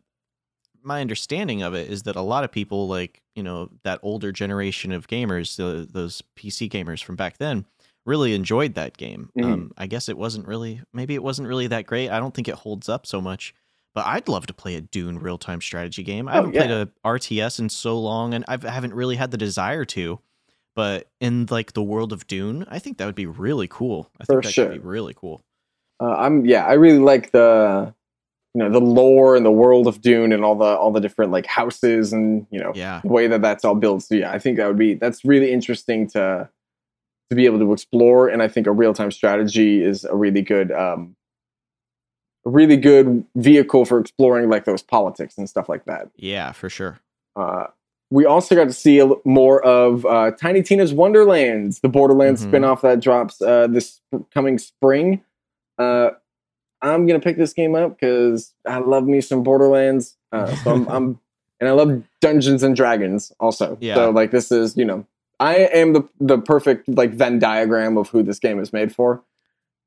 my understanding of it is that a lot of people like, you know, that older generation of gamers, those PC gamers from back then, really enjoyed that game.
Mhm.
Um I guess it wasn't really maybe it wasn't really that great. I don't think it holds up so much. But I'd love to play a Dune real-time strategy game. I
Oh,
haven't played
yeah.
a RTS in so long and I've, I haven't really had the desire to. But in like the world of Dune, I think that would be really cool. I think
For
that
sure.
could be really cool.
Uh, I'm yeah. I really like the you know the lore and the world of Dune and all the all the different like houses and you know
Yeah.
the way that that's all built. So yeah, I think that would be that's really interesting to to be able to explore, and I think a real time strategy is a really good, um, a really good vehicle for exploring like those politics and stuff like that.
Yeah, for sure.
Uh, we also got to see a more of uh, Tiny Tina's Wonderlands, the Borderlands
Mhm.
spinoff that drops uh, this coming spring. Uh, I'm gonna pick this game up because I love me some Borderlands. Uh, so I'm, I'm, and I love Dungeons and Dragons also.
Yeah.
So like this is you know I am the the perfect like Venn diagram of who this game is made for.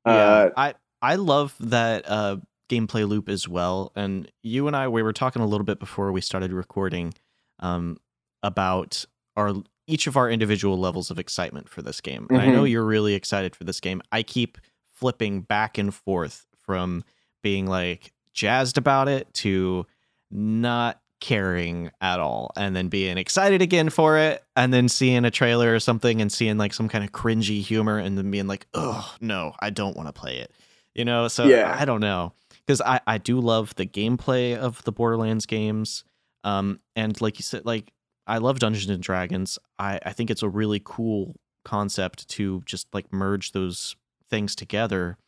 Uh,
I I love that uh, gameplay loop as well. And you and I, we were talking a little bit before we started recording um, about our each of our individual levels of excitement for this game. And I know you're really excited for this game. I keep flipping back and forth from being like jazzed about it to not caring at all and then being excited again for it and then seeing a trailer or something and seeing like some kind of cringy humor and then being like oh no i don't want to play it. You know so
Yeah.
i don't know because I, I do love the gameplay of the borderlands games um and like you said like i love dungeons and dragons. I i think it's a really cool concept to just like merge those things together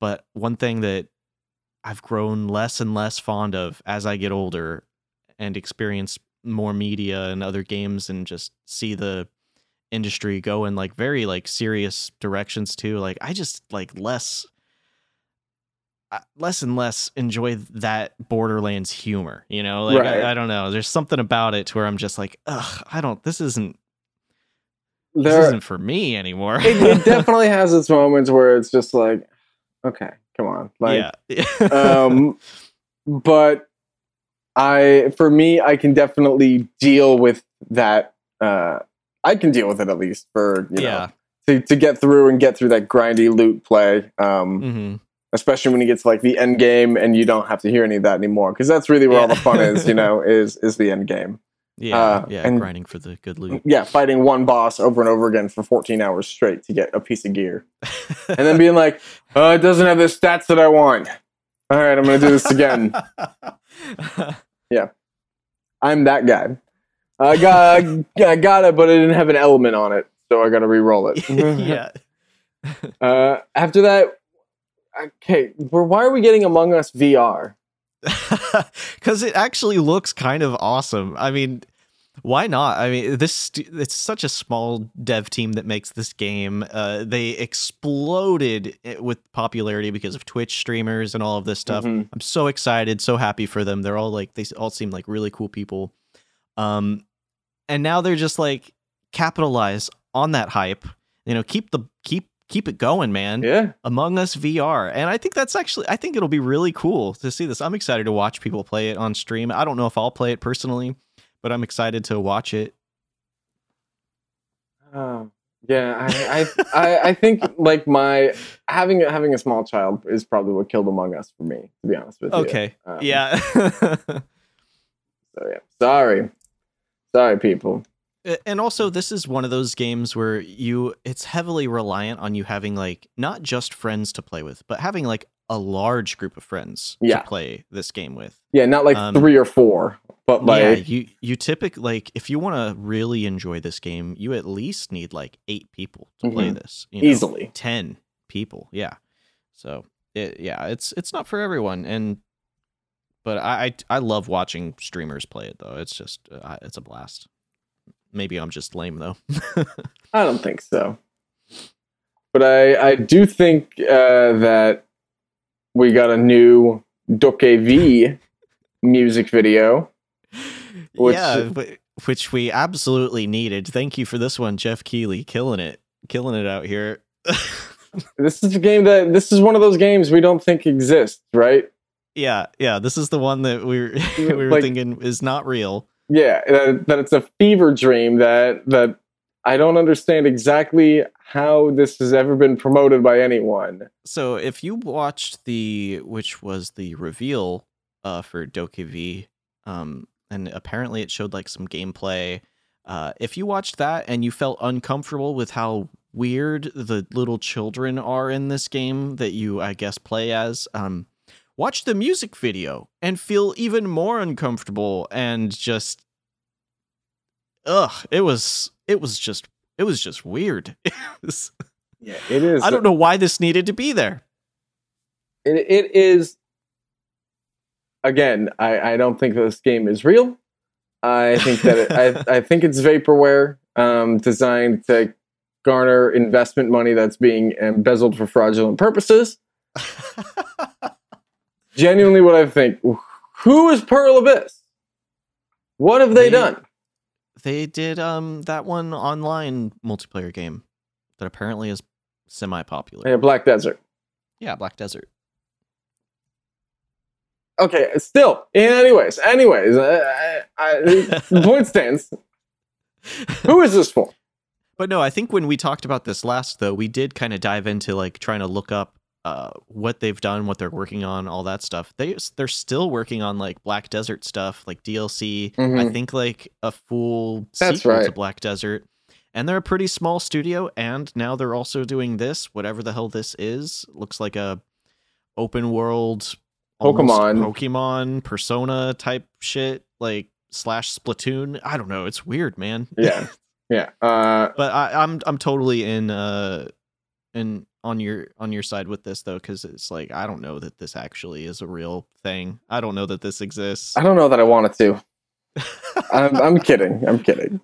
but one thing that I've grown less and less fond of as I get older and experience more media and other games and just see the industry go in like very like serious directions too like I just like less uh, less and less enjoy that borderlands humor you know? Like
Right.
I, I don't know. There's something about it to where i'm just like ugh i don't this isn't this isn't for me anymore.
It, it definitely has its moments where it's just like, okay, come on, like,
yeah
um, but I, for me, I can definitely deal with that. Uh, I can deal with it at least for you
yeah
know to to get through and get through that grindy loot play. Um,
hmm
especially when you get to like the end game and you don't have to hear any of that anymore because that's really where all the fun is. You know, is is the end game.
Yeah
Uh,
yeah
and-
grinding for the good loot
Yeah, fighting one boss over and over again for 14 hours straight to get a piece of gear. and then being like, oh, it doesn't have the stats that I want. All right, I'm going to do this again. Yeah, I'm that guy. I got, I got it, but it didn't have an element on it, so I got to re-roll it.
yeah.
Uh, after that, okay, why are we getting Among Us VR?
Because it actually looks kind of awesome. I mean, why not? I mean, this it's such a small dev team that makes this game. Uh, they exploded with popularity because of Twitch streamers and all of this stuff.
Mhm.
I'm so excited, so happy for them. They're all like they all seem like really cool people. Um, and now they're just like capitalize on that hype. You know, keep the keep keep it going, man.
Yeah,
Among Us VR. And I think that's actually I think it'll be really cool to see this. I'm excited to watch people play it on stream. I don't know if I'll play it personally, but I'm excited to watch it.
Oh, yeah. I, I, I, I think like my having having a small child is probably what killed Among Us for me. To be honest with you.
Okay.
Um,
Yeah.
So yeah, sorry, sorry, people.
and also this is one of those games where you it's heavily reliant on you having like not just friends to play with, but having like a large group of friends
Yeah.
to play this game with.
Yeah, not like
Um,
three or four, but like
yeah, you you typically like if you want to really enjoy this game, you at least need like eight people to play
Mhm.
this you know?
easily.
10 people yeah so it, yeah it's it's not for everyone and but I, I i love watching streamers play it though it's just uh, it's a blast maybe i'm just lame though
I don't think so. But I, I do think uh, that we got a new DokeV music video. Which-
yeah which we absolutely needed thank you for this one Geoff Keighley killing it killing it out here
This is a game that this is one of those games we don't think exists, right?
yeah yeah this is the one that we were, we were
Like-
thinking is not real
Yeah, that, that it's a fever dream that that I don't understand exactly how this has ever been promoted by anyone.
So if you watched the which was the reveal uh for DokeV, um, and apparently it showed like some gameplay. Uh, if you watched that and you felt uncomfortable with how weird the little children are in this game that you I guess play as, um, watch the music video and feel even more uncomfortable and just ugh, it was it was just It was just weird. Was-
Yeah, it is.
I don't know why this needed to be there.
It, it is. Again, I, I don't think this game is real. I think that it, I, I think it's vaporware um, designed to garner investment money that's being embezzled for fraudulent purposes. Genuinely, what I think. Who is Pearl Abyss? What have they,
They-
done?
They did um that one online multiplayer game that apparently is semi popular.
Yeah, Black Desert.
Yeah, Black Desert.
Okay, still. Anyways, anyways, I, I, the point stands. Who is this for?
But no, I think when we talked about this last though, we did kind of dive into like trying to look up uh what they've done, what they're working on, all that stuff. They they're still working on like Black Desert stuff, like DLC. I
Mhm.
think like a full
That's
sequel to. Black Desert. And they're a pretty small studio and now they're also doing this, whatever the hell this is. Looks like a open world
Pokemon.
Pokemon Persona type shit, like slash Splatoon. I don't know. It's weird, man.
Yeah, yeah. Uh,
but I, I'm I'm totally in uh in on your on your side with this though because it's like I don't know that this actually is a real thing. I don't know that this exists.
I don't know that I want it to. I'm, I'm kidding. I'm kidding.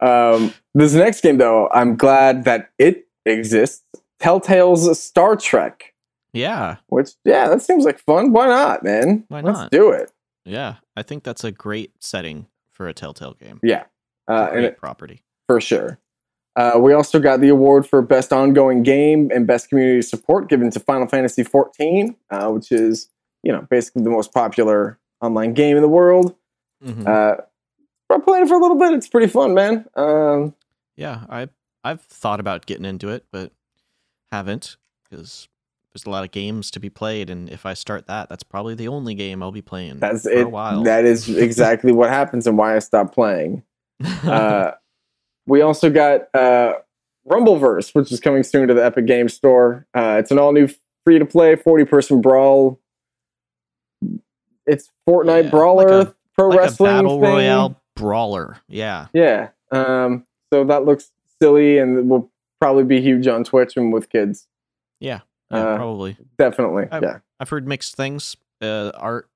Um, this next game, though, I'm glad that it exists. Telltale's Star Trek,
yeah,
which yeah, that seems like fun. Why not, man?
Why
Let's
not?
do it.
yeah. I think that's a great setting for a Telltale game.
Yeah, uh, and
great
it,
property.
for sure. Uh, we also got the award for best ongoing game and best community support given to Final Fantasy XIV, uh, which is you know basically the most popular online game in the world.
Mhm.
Uh, I'm playing it for a little bit. It's pretty fun, man. Um,
yeah, I I've thought about getting into it, but haven't because there's a lot of games to be played, and if I start that, that's probably the only game I'll be playing
That's
for
it.
a while.
That is exactly what happens and why I stopped playing. Uh, we also got uh, Rumbleverse, which is coming soon to the Epic Games Store. Uh, it's an all new free to play 40 person brawl. It's Fortnite
Yeah,
brawler,
like a-
pro
like
wrestling
battle
thing.
royale brawler. Yeah.
Yeah. Um, so that looks silly and will probably be huge on Twitch and with kids.
Yeah, yeah
Uh,
probably.
Definitely.
I-
yeah.
I've heard mixed things. Uh, art,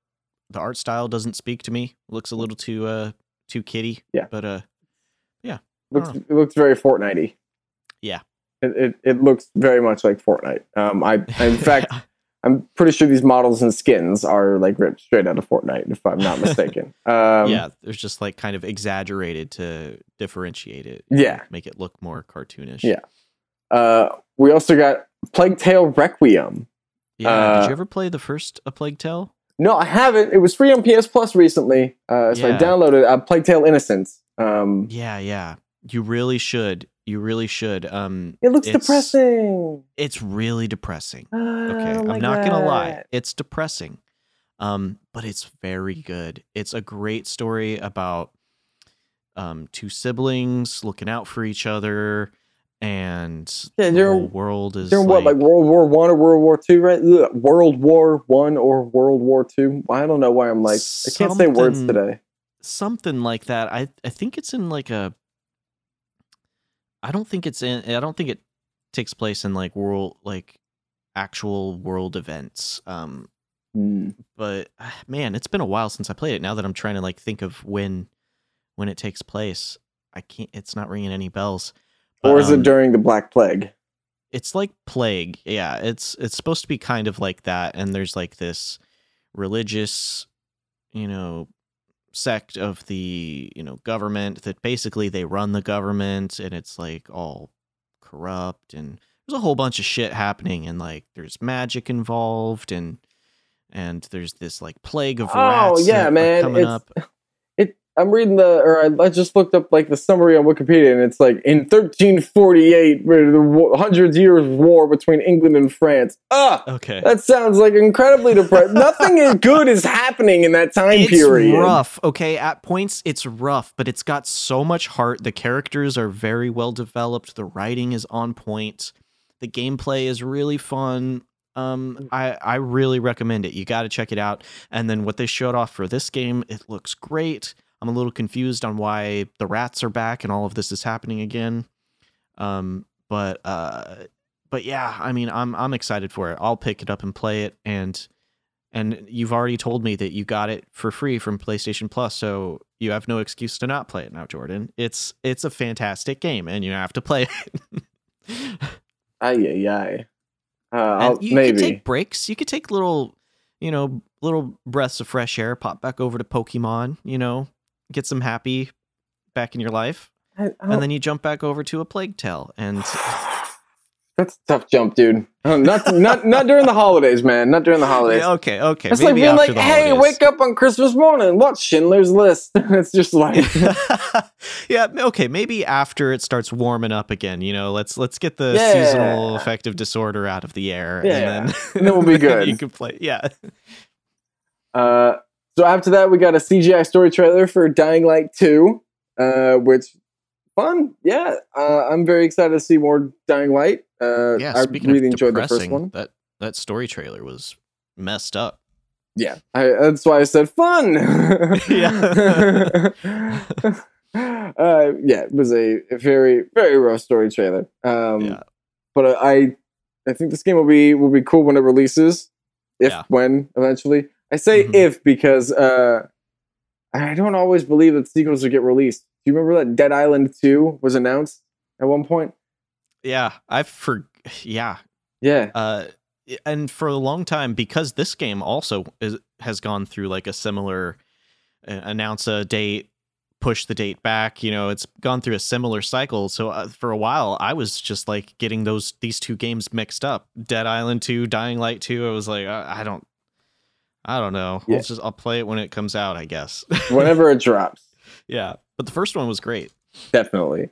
the art style doesn't speak to me. Looks a little too uh too kitty.
Yeah.
but uh,
Looks,
Oh.
it looks very Fortnite
Yeah.
It, it, it looks very much like Fortnite. Um, I, in fact, I'm pretty sure these models and skins are like ripped straight out of Fortnite, if I'm not mistaken. Um,
yeah, there's just like kind of exaggerated to differentiate it.
Yeah.
make it look more cartoonish.
Yeah. Uh, we also got Plague Tale Requiem.
yeah.
Uh,
Did you ever play the first A Plague Tale?
No, I haven't. It was free on PS Plus recently, uh, so I downloaded uh, Plague Tale Innocence. Um,
Yeah, yeah. You really should. You really should. Um,
it looks
It's-
depressing.
it's really depressing.
I
Okay, I'm
like
not gonna lie. It's depressing. Um, but it's very good. It's a great story about um two siblings looking out for each other and
Yeah,
the whole world is
During what, like World War One or World War Two, right? Ugh, World War One or World War Two. I don't know why I'm like I can't say words today.
something like that. I I think it's in like a I don't think it's in I don't think it takes place in like world like actual world events. Um
Hmm.
but ah, man, it's been a while since I played it. Now that I'm trying to like think of when when it takes place, I can't. It's not ringing any bells.
Or
But,
is it
um,
during the Black Plague?
It's like plague. Yeah, it's it's supposed to be kind of like that. And there's like this religious, you know, sect of the you know government that basically they run the government, and it's like all corrupt and there's a whole bunch of shit happening and like there's magic involved and and there's this like plague of
Oh,
rats
yeah, man,
coming
it's-
up.
I'm reading the, or I, I just looked up like the summary on Wikipedia, and it's like in 1348, the hundreds years war between England and France. Ah,
okay.
That sounds like incredibly depressing. Nothing is good is happening in that time
it's
period.
rough. Okay at points it's rough but it's got so much heart. The characters are very well developed. The writing is on point. The gameplay is really fun. Um i i really recommend it. You got to check it out. And then what they showed off for this game it looks great i'm a little confused on why the rats are back and all of this is happening again Um, but uh, but yeah, I mean, I'm I'm excited for it. I'll pick it up and play it, and and you've already told me that you got it for free from PlayStation Plus, so you have no excuse to not play it now, Jordan. It's it's a fantastic game, and you have to play it.
Ay, ay, ay. Uh,
and you
maybe.
could take breaks. You could take little, you know, little breaths of fresh air. Pop back over to Pokemon. You know, get some happy back in your life,
I-
and then you jump back over to a Plague Tale. And
That's a tough jump, dude. Uh, Not not not during the holidays, man. Not during the holidays.
Yeah, okay, okay,
It's like being like, "Hey, wake up on Christmas morning, watch Schindler's List." it's just like,
yeah, okay, maybe after it starts warming up again, you know, let's let's get the
Yeah.
seasonal affective disorder out of the air,
Yeah.
and then
And then we'll be good.
You can play, yeah.
uh, so after that, we got a CGI story trailer for Dying Light Two, uh, which fun. Yeah, uh, I'm very excited to see more Dying Light. Uh,
Yeah,
I really
of
enjoyed the first one.
that that story trailer was messed up.
Yeah, I, that's why I said fun.
Yeah.
uh, yeah, it was a, a very very rough story trailer. Um,
Yeah.
but I I think this game will be will be cool when it releases, if
Yeah.
when eventually. I say
Mhm.
if because uh, I don't always believe that sequels will get released. Do you remember that Dead Island Two was announced at one point?
Yeah, I for yeah,
Yeah,
uh, and for a long time because this game also is, has gone through like a similar uh, announce a date, push the date back. You know, it's gone through a similar cycle. So uh, for a while, I was just like getting those these two games mixed up: Dead Island Two, Dying Light Two. I was like, I, I don't, I don't know.
Yeah.
I'll just I'll play it when it comes out, I guess.
whenever it drops.
yeah, but the first one was great.
Definitely.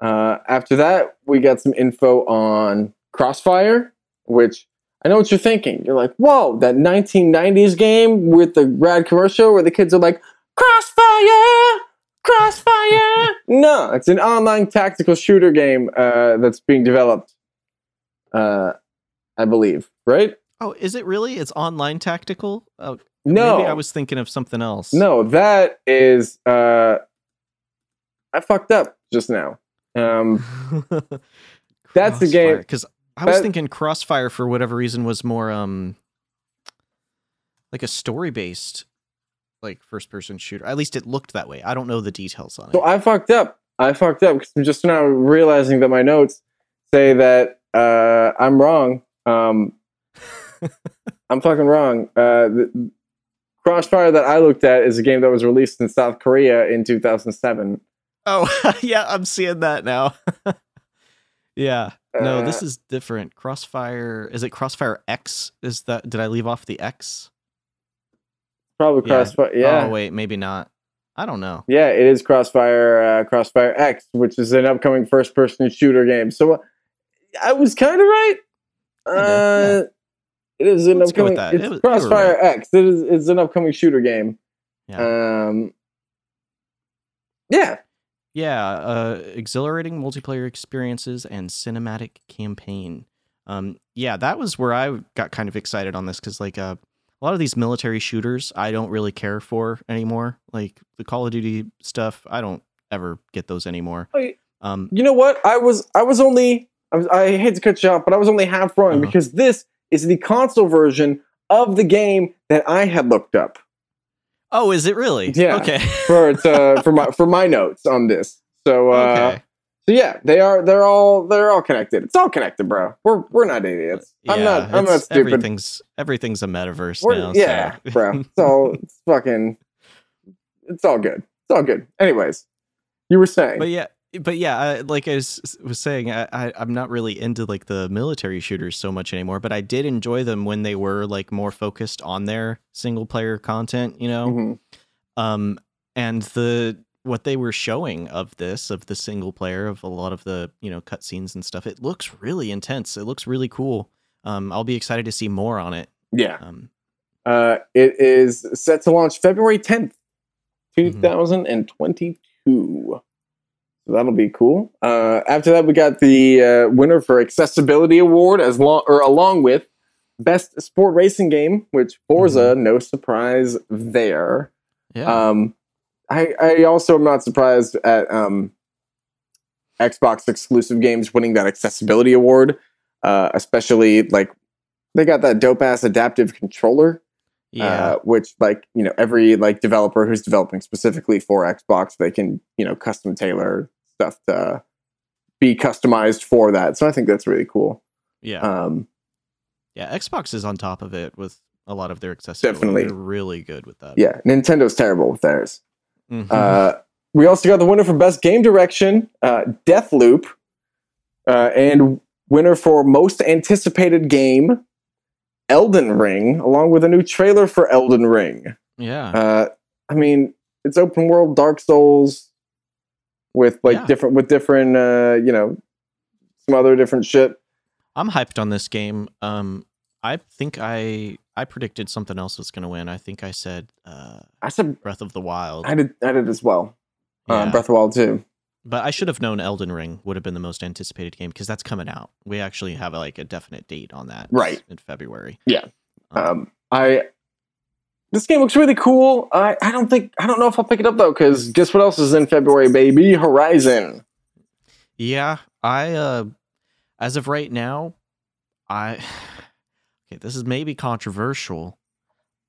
Uh, after that, we got some info on Crossfire, which I know what you're thinking. You're like, whoa, that 1990s game with the rad commercial where the kids are like, Crossfire! Crossfire! no, it's an online tactical shooter game uh, that's being developed, uh, I believe, right?
Oh, is it really? It's online tactical. Oh,
No.
maybe I was thinking of something else.
No, that is. Uh, I fucked up just now. Um, That's the game-
because I was
that-
thinking Crossfire for whatever reason was more um like a story based like first person shooter. At least it looked that way. I don't know the details on it.
So I fucked up. I fucked up because I'm just now realizing that my notes say that uh, I'm wrong. Um, I'm fucking wrong. Uh, the, Crossfire that I looked at is a game that was released in South Korea in 2007.
oh yeah, I'm seeing that now. yeah. No, this
Uh,
is different. Crossfire is it Crossfire X? Is that did I leave off the X?
Probably Crossfire. Yeah.
Oh wait, maybe not. I don't know.
Yeah, it is Crossfire, uh, Crossfire X, which is an upcoming first-person shooter game. So uh, I was kind of right. Uh, It is an
Let's
upcoming. It's
It was- you were
Crossfire X. It is. It's an upcoming shooter game.
Yeah.
Um. Yeah,
Yeah, uh, exhilarating multiplayer experiences and cinematic campaign. Um, yeah, that was where I got kind of excited on this because, like, uh, a lot of these military shooters I don't really care for anymore. Like the Call of Duty stuff, I don't ever get those anymore. Um,
you know what? I was. I was only. I, was, I hate to cut you off, but I was only half wrong
Uh-huh.
because this is the console version of the game that I had looked up
oh, is it really?
Yeah.
Okay.
for its, uh, for my for my notes on this. So uh,
okay.
So yeah, they are. They're all. They're all connected. It's all connected, bro. We're we're not idiots. I'm not. I'm not stupid.
Everything's everything's a metaverse
We're-
now.
yeah,
so-
bro. It's all. It's fucking. It's all good. It's all good. Anyways, you were saying.
but yeah but yeah I, like i was, was saying I, I i'm not really into like the military shooters so much anymore but i did enjoy them when they were like more focused on their single player content you know
Mhm.
um and the what they were showing of this of the single player of a lot of the you know cutscenes and stuff it looks really intense it looks really cool um i'll be excited to see more on it
Yeah.
um
Uh, it is set to launch February 10th,
Mhm.
2022. So that'll be cool. Uh, after that, we got the uh, winner for Accessibility Award as long or along with Best Sport Racing Game, which Forza, no surprise there.
yeah
Um, I I also am not surprised at um Xbox exclusive games winning that accessibility award, uh, especially like they got that dope ass adaptive controller,
Yeah.
uh, which like you know every like developer who's developing specifically for Xbox, they can you know custom tailor stuff to be customized for that. So I think that's really cool.
yeah.
Um,
yeah. Xbox is on top of it with a lot of their accessibility.
Definitely.
They're really good with that.
yeah, Nintendo's terrible with theirs.
Mhm.
Uh, we also got the winner for best game direction, uh, Deathloop, uh, and winner for most anticipated game, Elden Ring, along with a new trailer for Elden Ring.
yeah.
Uh, I mean, it's open world Dark Souls with like
Yeah.
different with different uh, you know some other different shit.
I'm hyped on this game. Um, I think I I predicted something else was going to win. I think I said uh,
I said
Breath of the Wild.
I did I did as well. Uh,
Yeah.
Breath of the Wild too.
But I should have known Elden Ring would have been the most anticipated game because that's coming out. We actually have like a definite date on that,
Right.
in February.
Yeah.
Um,
Um, I this game looks really cool. I I don't think I don't know if I'll pick it up though because guess what else is in February, baby? Horizon.
yeah, I uh, as of right now, I okay. This is maybe controversial.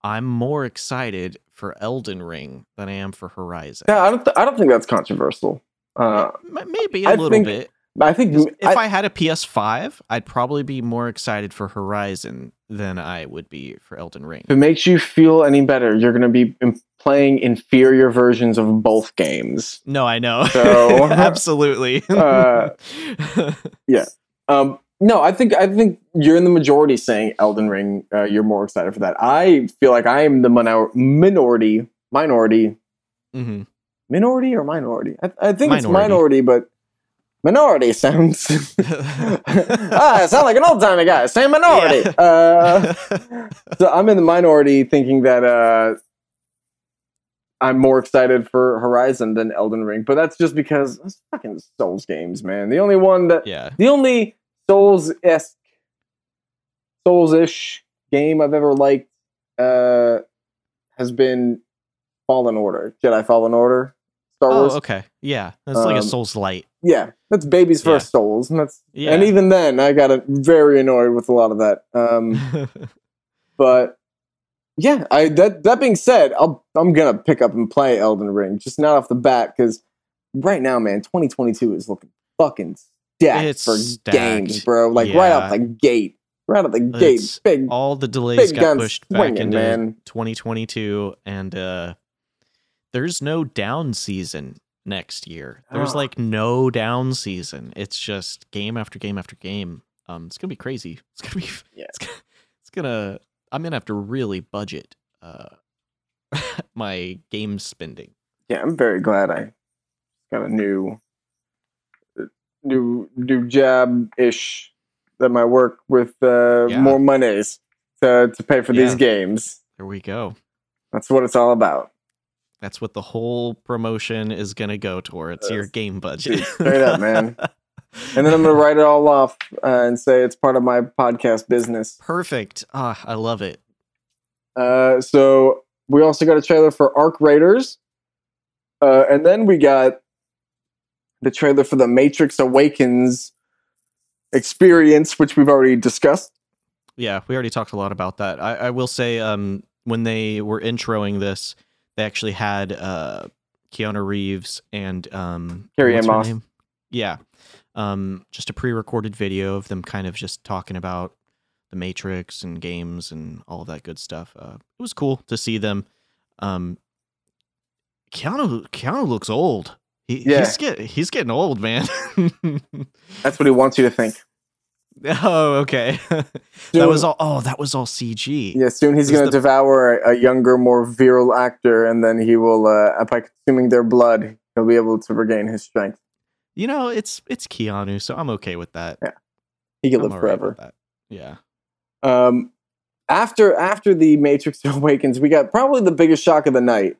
I'm more excited for Elden Ring than I am for Horizon.
Yeah, I don't th- I don't think that's controversial. Uh,
maybe a
I
little
think-
bit.
I think
If
I,
I, had a PS5, I'd probably be more excited for Horizon than I would be for Elden Ring.
if it makes you feel any better, you're going to be playing inferior versions of both games.
No, I know.
So-
absolutely.
Uh, Um, no, I think I think you're in the majority saying Elden Ring. Uh, you're more excited for that. I feel like I am the minor- minority, minority,
Mhm.
minority or minority. I, I think it's
Minority.
minority, but minority sounds. ah, I sound like an old timey guy Same minority.
Yeah.
Uh, so I'm in the minority, thinking that uh, I'm more excited for Horizon than Elden Ring, but that's just because it's fucking Souls games, man. The only one that
yeah.
the only Souls esque, Souls ish game I've ever liked uh, has been Fallen Order, Jedi Fallen Order, Star
Oh,
Wars.
okay. Yeah. It's like a
Um,
Souls Light.
Yeah, that's
Yeah.
first Souls, and that's
Yeah.
and even then I got very annoyed with a lot of that. Um, but yeah, I that that being said, I'll I'm gonna pick up and play Elden Ring, just not off the bat because right now, man, 2022 is looking fucking stacked
It's
for
stacked.
games, bro. Like right out the gate, right out the gate,
It's
big.
All the delays got pushed back into
man.
2022 and uh there's no down season next year. There's
Ah.
like no down season. It's just game after game after game. Um it's to be crazy. It's to be
Yeah.
it's, gonna- it's to I'm to have to really budget uh my game spending.
Yeah, I'm very glad I got a new, new, new job ish that might work with uh,
Yeah.
more monies to to pay for these games.
There we go.
That's what it's all about.
That's what the whole promotion is going to go towards your game budget.
Dude, straight up, man. And then I'm gonna write it all off uh, and say it's part of my podcast business.
Perfect. Ah, I love it.
Uh, so we also got a trailer for Arc Raiders, uh, and then we got the trailer for the Matrix Awakens experience, which we've already discussed.
Yeah, we already talked a lot about that. I, I will say, um, when they were introing this, they actually had uh, Keanu Reeves and um,
Carrie Ann Moss.
Yeah, um, just a pre-recorded video of them kind of just talking about the Matrix and games and all that good stuff. Uh, it was cool to see them. Um, Keanu Keanu looks old. He,
Yeah.
he's get he's getting old, man.
That's what he wants you to think.
oh, okay. that was all. Oh, that was all CG.
Yeah, soon he's going to
the-
devour a, younger, more virile actor, and then he will, uh, by consuming their blood, he'll be able to regain his strength.
You know, it's it's Keanu, so I'm okay with that.
Yeah, He can
I'm
live forever.
that. Yeah.
Um, after after the Matrix Awakens, we got probably the biggest shock of the night.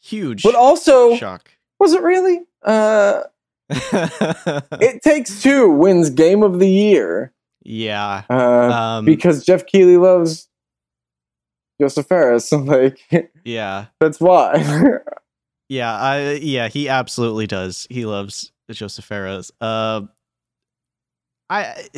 Huge
But also,
shock.
was it really? Uh, it Takes Two wins Game of the Year
yeah.
uh,
Um
because Geoff Keighley loves Josef Fares. So like,
yeah.
that's why.
Yeah, I yeah, he absolutely does. He loves Josef Fares. Uh, I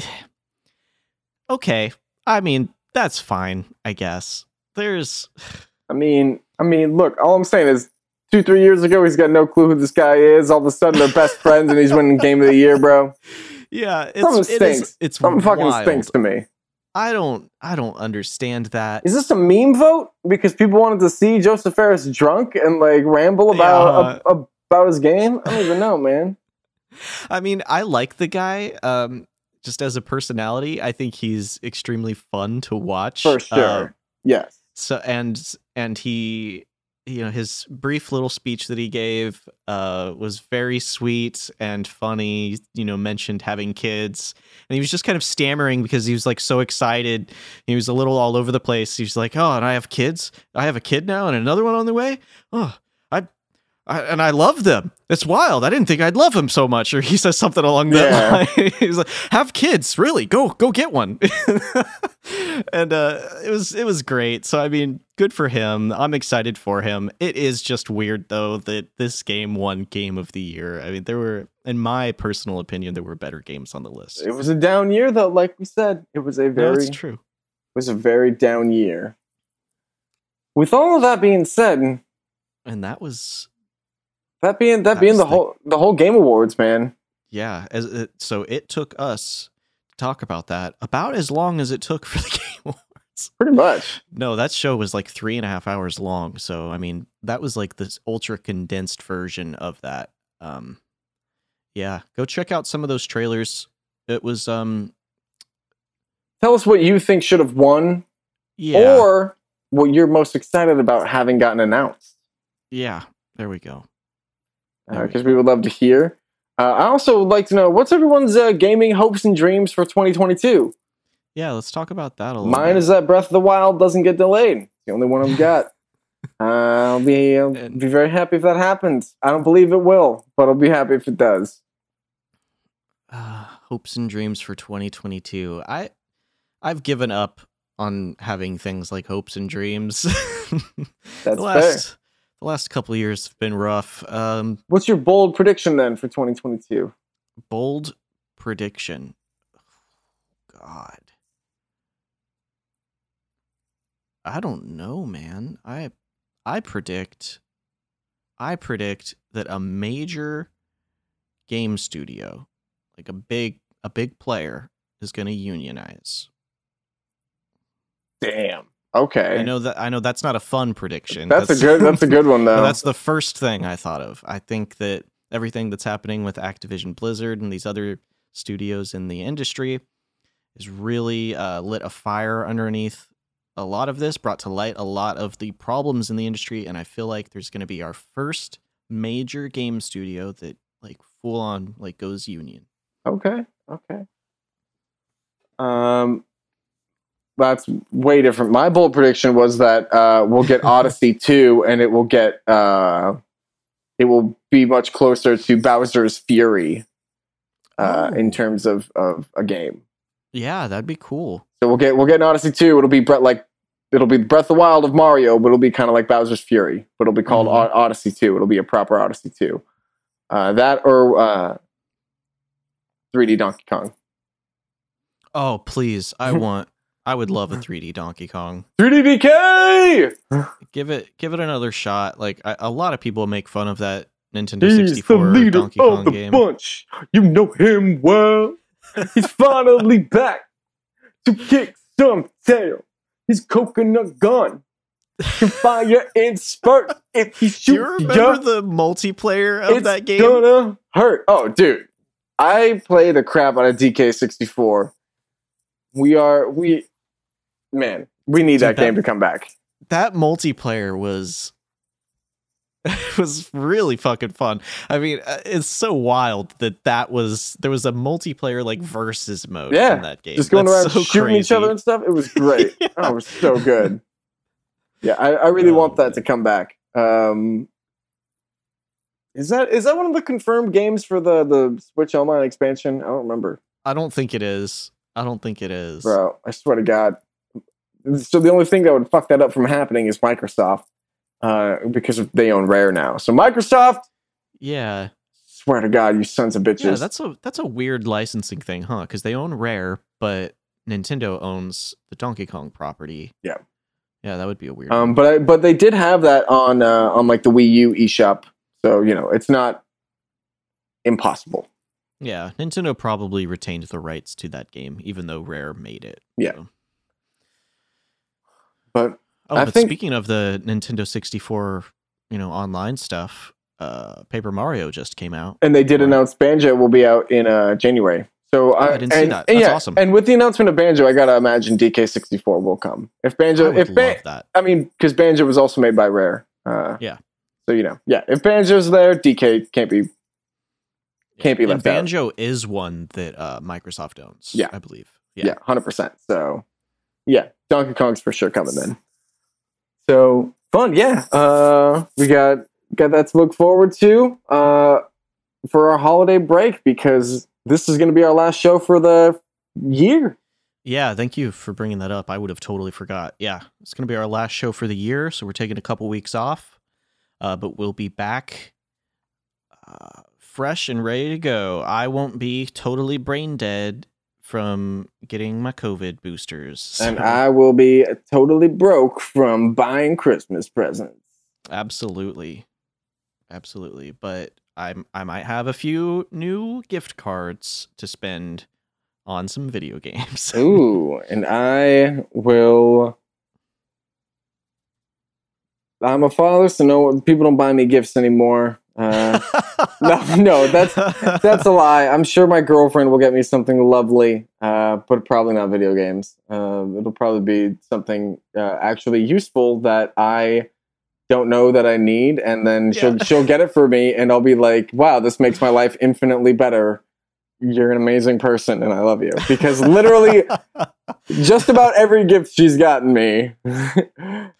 okay. I mean, that's fine. I guess there's
I mean, I mean, look, all I'm saying is two, three years ago, he's got no clue who this guy is. All of a sudden, they're best friends, and he's winning Game of the Year, bro.
yeah. It's
Something stinks.
is, it's
Something fucking
wild.
stinks to me.
I don't I don't understand that.
Is this a meme vote because people wanted to see Josef Fares drunk and like ramble about a, about his game? I don't even know, man.
I mean, I like the guy. Um, just as a personality, I think he's extremely fun to watch.
For
Uh,
sure. yes.
so and and he you know his brief little speech that he gave uh was very sweet and funny you know mentioned having kids. And he was just kind of stammering because he was like so excited. He was a little all over the place. He was like oh and i have kids? I have a kid now and another one on the way? Oh i, and i love them. It's wild. I didn't think i'd love him so much. Or he says something along that
Yeah.
line. He's like have kids really? Go go get one. And uh it was it was great. So i mean good for him. I'm excited for him. It is just weird though that this game won game of the year. I mean there were in my personal opinion there were better games on the list.
It was a down year, though. Like we said, it was a very
it's true.
was a very down year. With all of that being said,
and that was
that being that
That
being the
the-
whole the whole Game Awards, man.
yeah as it, so it took us to talk about that about as long as it took for the game awards
Pretty much.
no that show was like three and a half hours long so i mean that was like this ultra condensed version of that um yeah go check out some of those trailers it was um
Tell us what you think should have won,
yeah
or what you're most excited about having gotten announced.
yeah there we go
Because we would love to hear. Uh, I also would like to know what's everyone's uh, gaming hopes and dreams for 2022.
yeah let's talk about that a little
Mine
bit.
is that Breath of the Wild doesn't get delayed. It's the only one I've got. Uh, I'll be I'll be very happy if that happens. I don't believe it will, but I'll be happy if it does.
uh, hopes and dreams for 2022 i i've given up on having things like hopes and dreams
That's
the last the last couple of years have been rough. Um
What's your bold prediction then for 2022?
bold prediction. God. I don't know man. I i predict i predict that a major game studio like a big a big player is going to unionize.
Damn. Okay.
i know that i know that's not a fun prediction
that's, a good. That's a good one though.
that's the first thing I thought of. I think that everything that's happening with Activision Blizzard and these other studios in the industry is really uh, lit a fire underneath a lot of this, brought to light a lot of the problems in the industry, and I feel like there's going to be our first major game studio that like full on like goes union.
Okay. Okay. Um, that's way different. My bold prediction was that uh, we'll get Odyssey two, and it will get uh, it will be much closer to Bowser's Fury uh,
Oh.
in terms of of a game.
Yeah, that'd be cool.
So we'll get we'll get an Odyssey two. It'll be Bre- like it'll be Breath of the Wild of Mario, but it'll be kind of like Bowser's Fury. But it'll be called
Mhm.
O- Odyssey two. It'll be a proper Odyssey two. Uh, that or uh, 3D Donkey Kong.
Oh, please. I want I would love a 3D Donkey Kong.
3D DK.
Give it give it another shot. Like I, a lot of people make fun of that Nintendo
He's the leader
Donkey
of
Kong
the
game.
bunch. You know him well. He's finally back to kick some tail. His coconut gun can fire and spurt if he
Do
shoots
you remember
ya.
the multiplayer of
it's
that game?
gonna hurt. Oh, dude, I play the crap out of DK64. We are we, man. We need
Dude,
that,
that-
game to come back.
That multiplayer was was really fucking fun. I mean, uh, it's so wild that that was there was a multiplayer like versus mode
Yeah,
in that game.
Just going
That's
around
so
shooting each other and stuff. It was great.
Yeah.
Oh, it was so good. Yeah, I, I really
Oh,
want that
man.
to come back. Um, is that is that one of the confirmed games for the the Switch Online expansion? I don't remember,
I don't think it is. I don't think it is.
bro. I swear to God. So the only thing that would fuck that up from happening is Microsoft, uh, because they own Rare now. So Microsoft,
Yeah.
swear to God, you sons of bitches.
Yeah, that's a that's a weird licensing thing, huh? Because they own Rare, but Nintendo owns the Donkey Kong property.
Yeah.
Yeah, that would be a weird.
um,
one.
but I, but they did have that on uh, on like the Wii U eShop, so you know it's not impossible.
yeah, Nintendo probably retained the rights to that game, even though Rare made it.
Yeah.
so.
But
Oh,
I
but
think-
speaking of the Nintendo 64, you know, online stuff, uh, Paper Mario just came out.
and they did
Right.
announce Banjo will be out in uh, January. So
I didn't see
and,
that.
and
That's
yeah,
awesome.
And with the announcement of Banjo, I gotta imagine DK64 will come. If
I
Banjo,
would
if
love that.
I mean, because Banjo was also made by Rare. Uh,
Yeah.
So you know, yeah. If Banjo's there, DK can't be. Can't be
And
left out.
Banjo is one that uh, Microsoft owns.
Yeah.
I believe.
Yeah, hundred percent. So, yeah, Donkey Kong's for sure coming then. So fun, yeah. Uh, we got got that to look forward to uh, for our holiday break because this is going to be our last show for the year.
Yeah, thank you for bringing that up. I would have totally forgot. Yeah, it's going to be our last show for the year, so we're taking a couple weeks off, uh, but we'll be back uh, fresh and ready to go. I won't be totally brain dead from getting my COVID boosters.
and I will be totally broke from buying Christmas presents.
absolutely, absolutely. But I'm I might have a few new gift cards to spend on some video games.
Ooh, and I will. I'm a father, so no people don't buy me gifts anymore. Uh, no, no, that's that's a lie. I'm sure my girlfriend will get me something lovely, uh, but probably not video games. Uh, it'll probably be something uh, actually useful that I don't know that I need, and then she'll she'll get it for me, and I'll be like, "Wow, this makes my life infinitely better." You're an amazing person, and I love you because literally just about every gift she's gotten me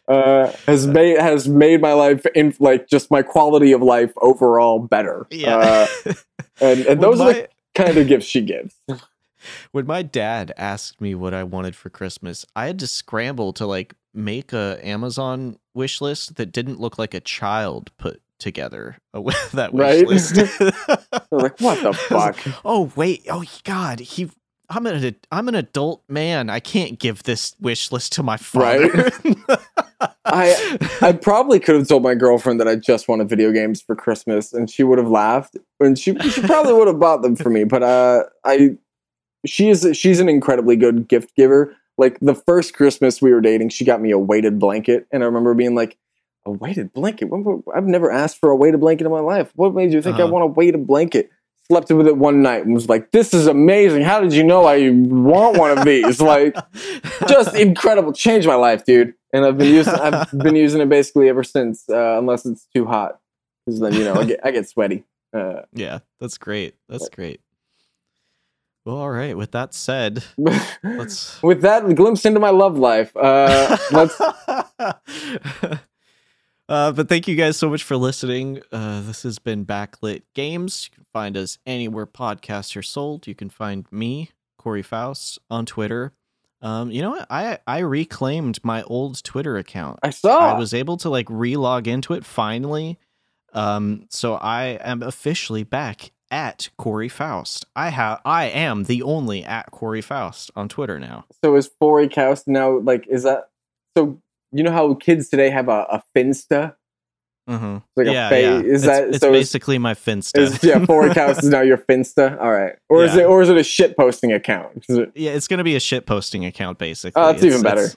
uh, has made has made my life in like just my quality of life overall better.
yeah.
Uh, and and those are the kind of gifts she gives.
when my dad asked me what I wanted for Christmas, I had to scramble to like make a Amazon wish list that didn't look like a child put together that wish
Right?
list.
Like, what the fuck?
oh wait, oh god, he. I'm an I'm an adult man. I can't give this wish list to my father.
I I probably could have told my girlfriend that I just wanted video games for Christmas, and she would have laughed, and she she probably would have bought them for me. But uh, I she is she's an incredibly good gift giver. Like the first Christmas we were dating, she got me a weighted blanket, and I remember being like, "A weighted blanket? I've never asked for a weighted blanket in my life. What made you think I
Uh-huh.
want a weighted blanket?" Slept with it one night and was like, "This is amazing. How did you know I want one of these?" Like just incredible. Changed my life, dude. And I've been using I've been using it basically ever since, uh, unless it's too hot, because then you know I get I get sweaty. Uh,
yeah, that's great. That's great. Well, all right. With that said, let's
with that glimpse into my love life, uh, let's.
uh, but thank you guys so much for listening. Uh, this has been Backlit Games. You can find us anywhere podcasts are sold. You can find me, Corey Faust, on Twitter. Um, you know what? I I reclaimed my old Twitter account.
I saw.
I was able to like re-log into it finally. Um, so I am officially back at Corey Faust. I have I am the only at Corey Faust on Twitter now.
so is Fory Coust now like? Is that so? You know how kids today have a, a Finsta?
Mm-hmm.
Like a
yeah,
fa-
yeah.
is
it's,
that-
it's
so
basically my Finsta.
Is yeah, Fory Coust is now your Finsta? All right, or is it or is it a shit posting account? It-
yeah, it's gonna be a shit posting account basically.
Oh, that's
It's-
even better.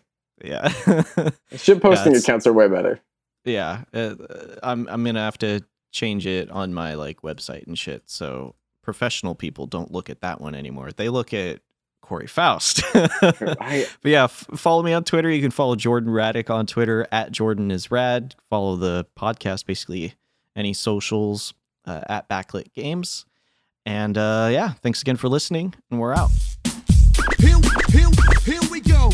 Yeah.
Shit posting
it's-
accounts are way better.
yeah. Uh, I'm I'm gonna have to change it on my like website and shit. So professional people don't look at that one anymore. They look at Corey Faust. But yeah, f- follow me on Twitter. You can follow Jordan Radic on Twitter at Jordan is rad. Follow the podcast, basically any socials uh, at Backlit Games. And uh, yeah, thanks again for listening, and we're out.
Here, here, here we go.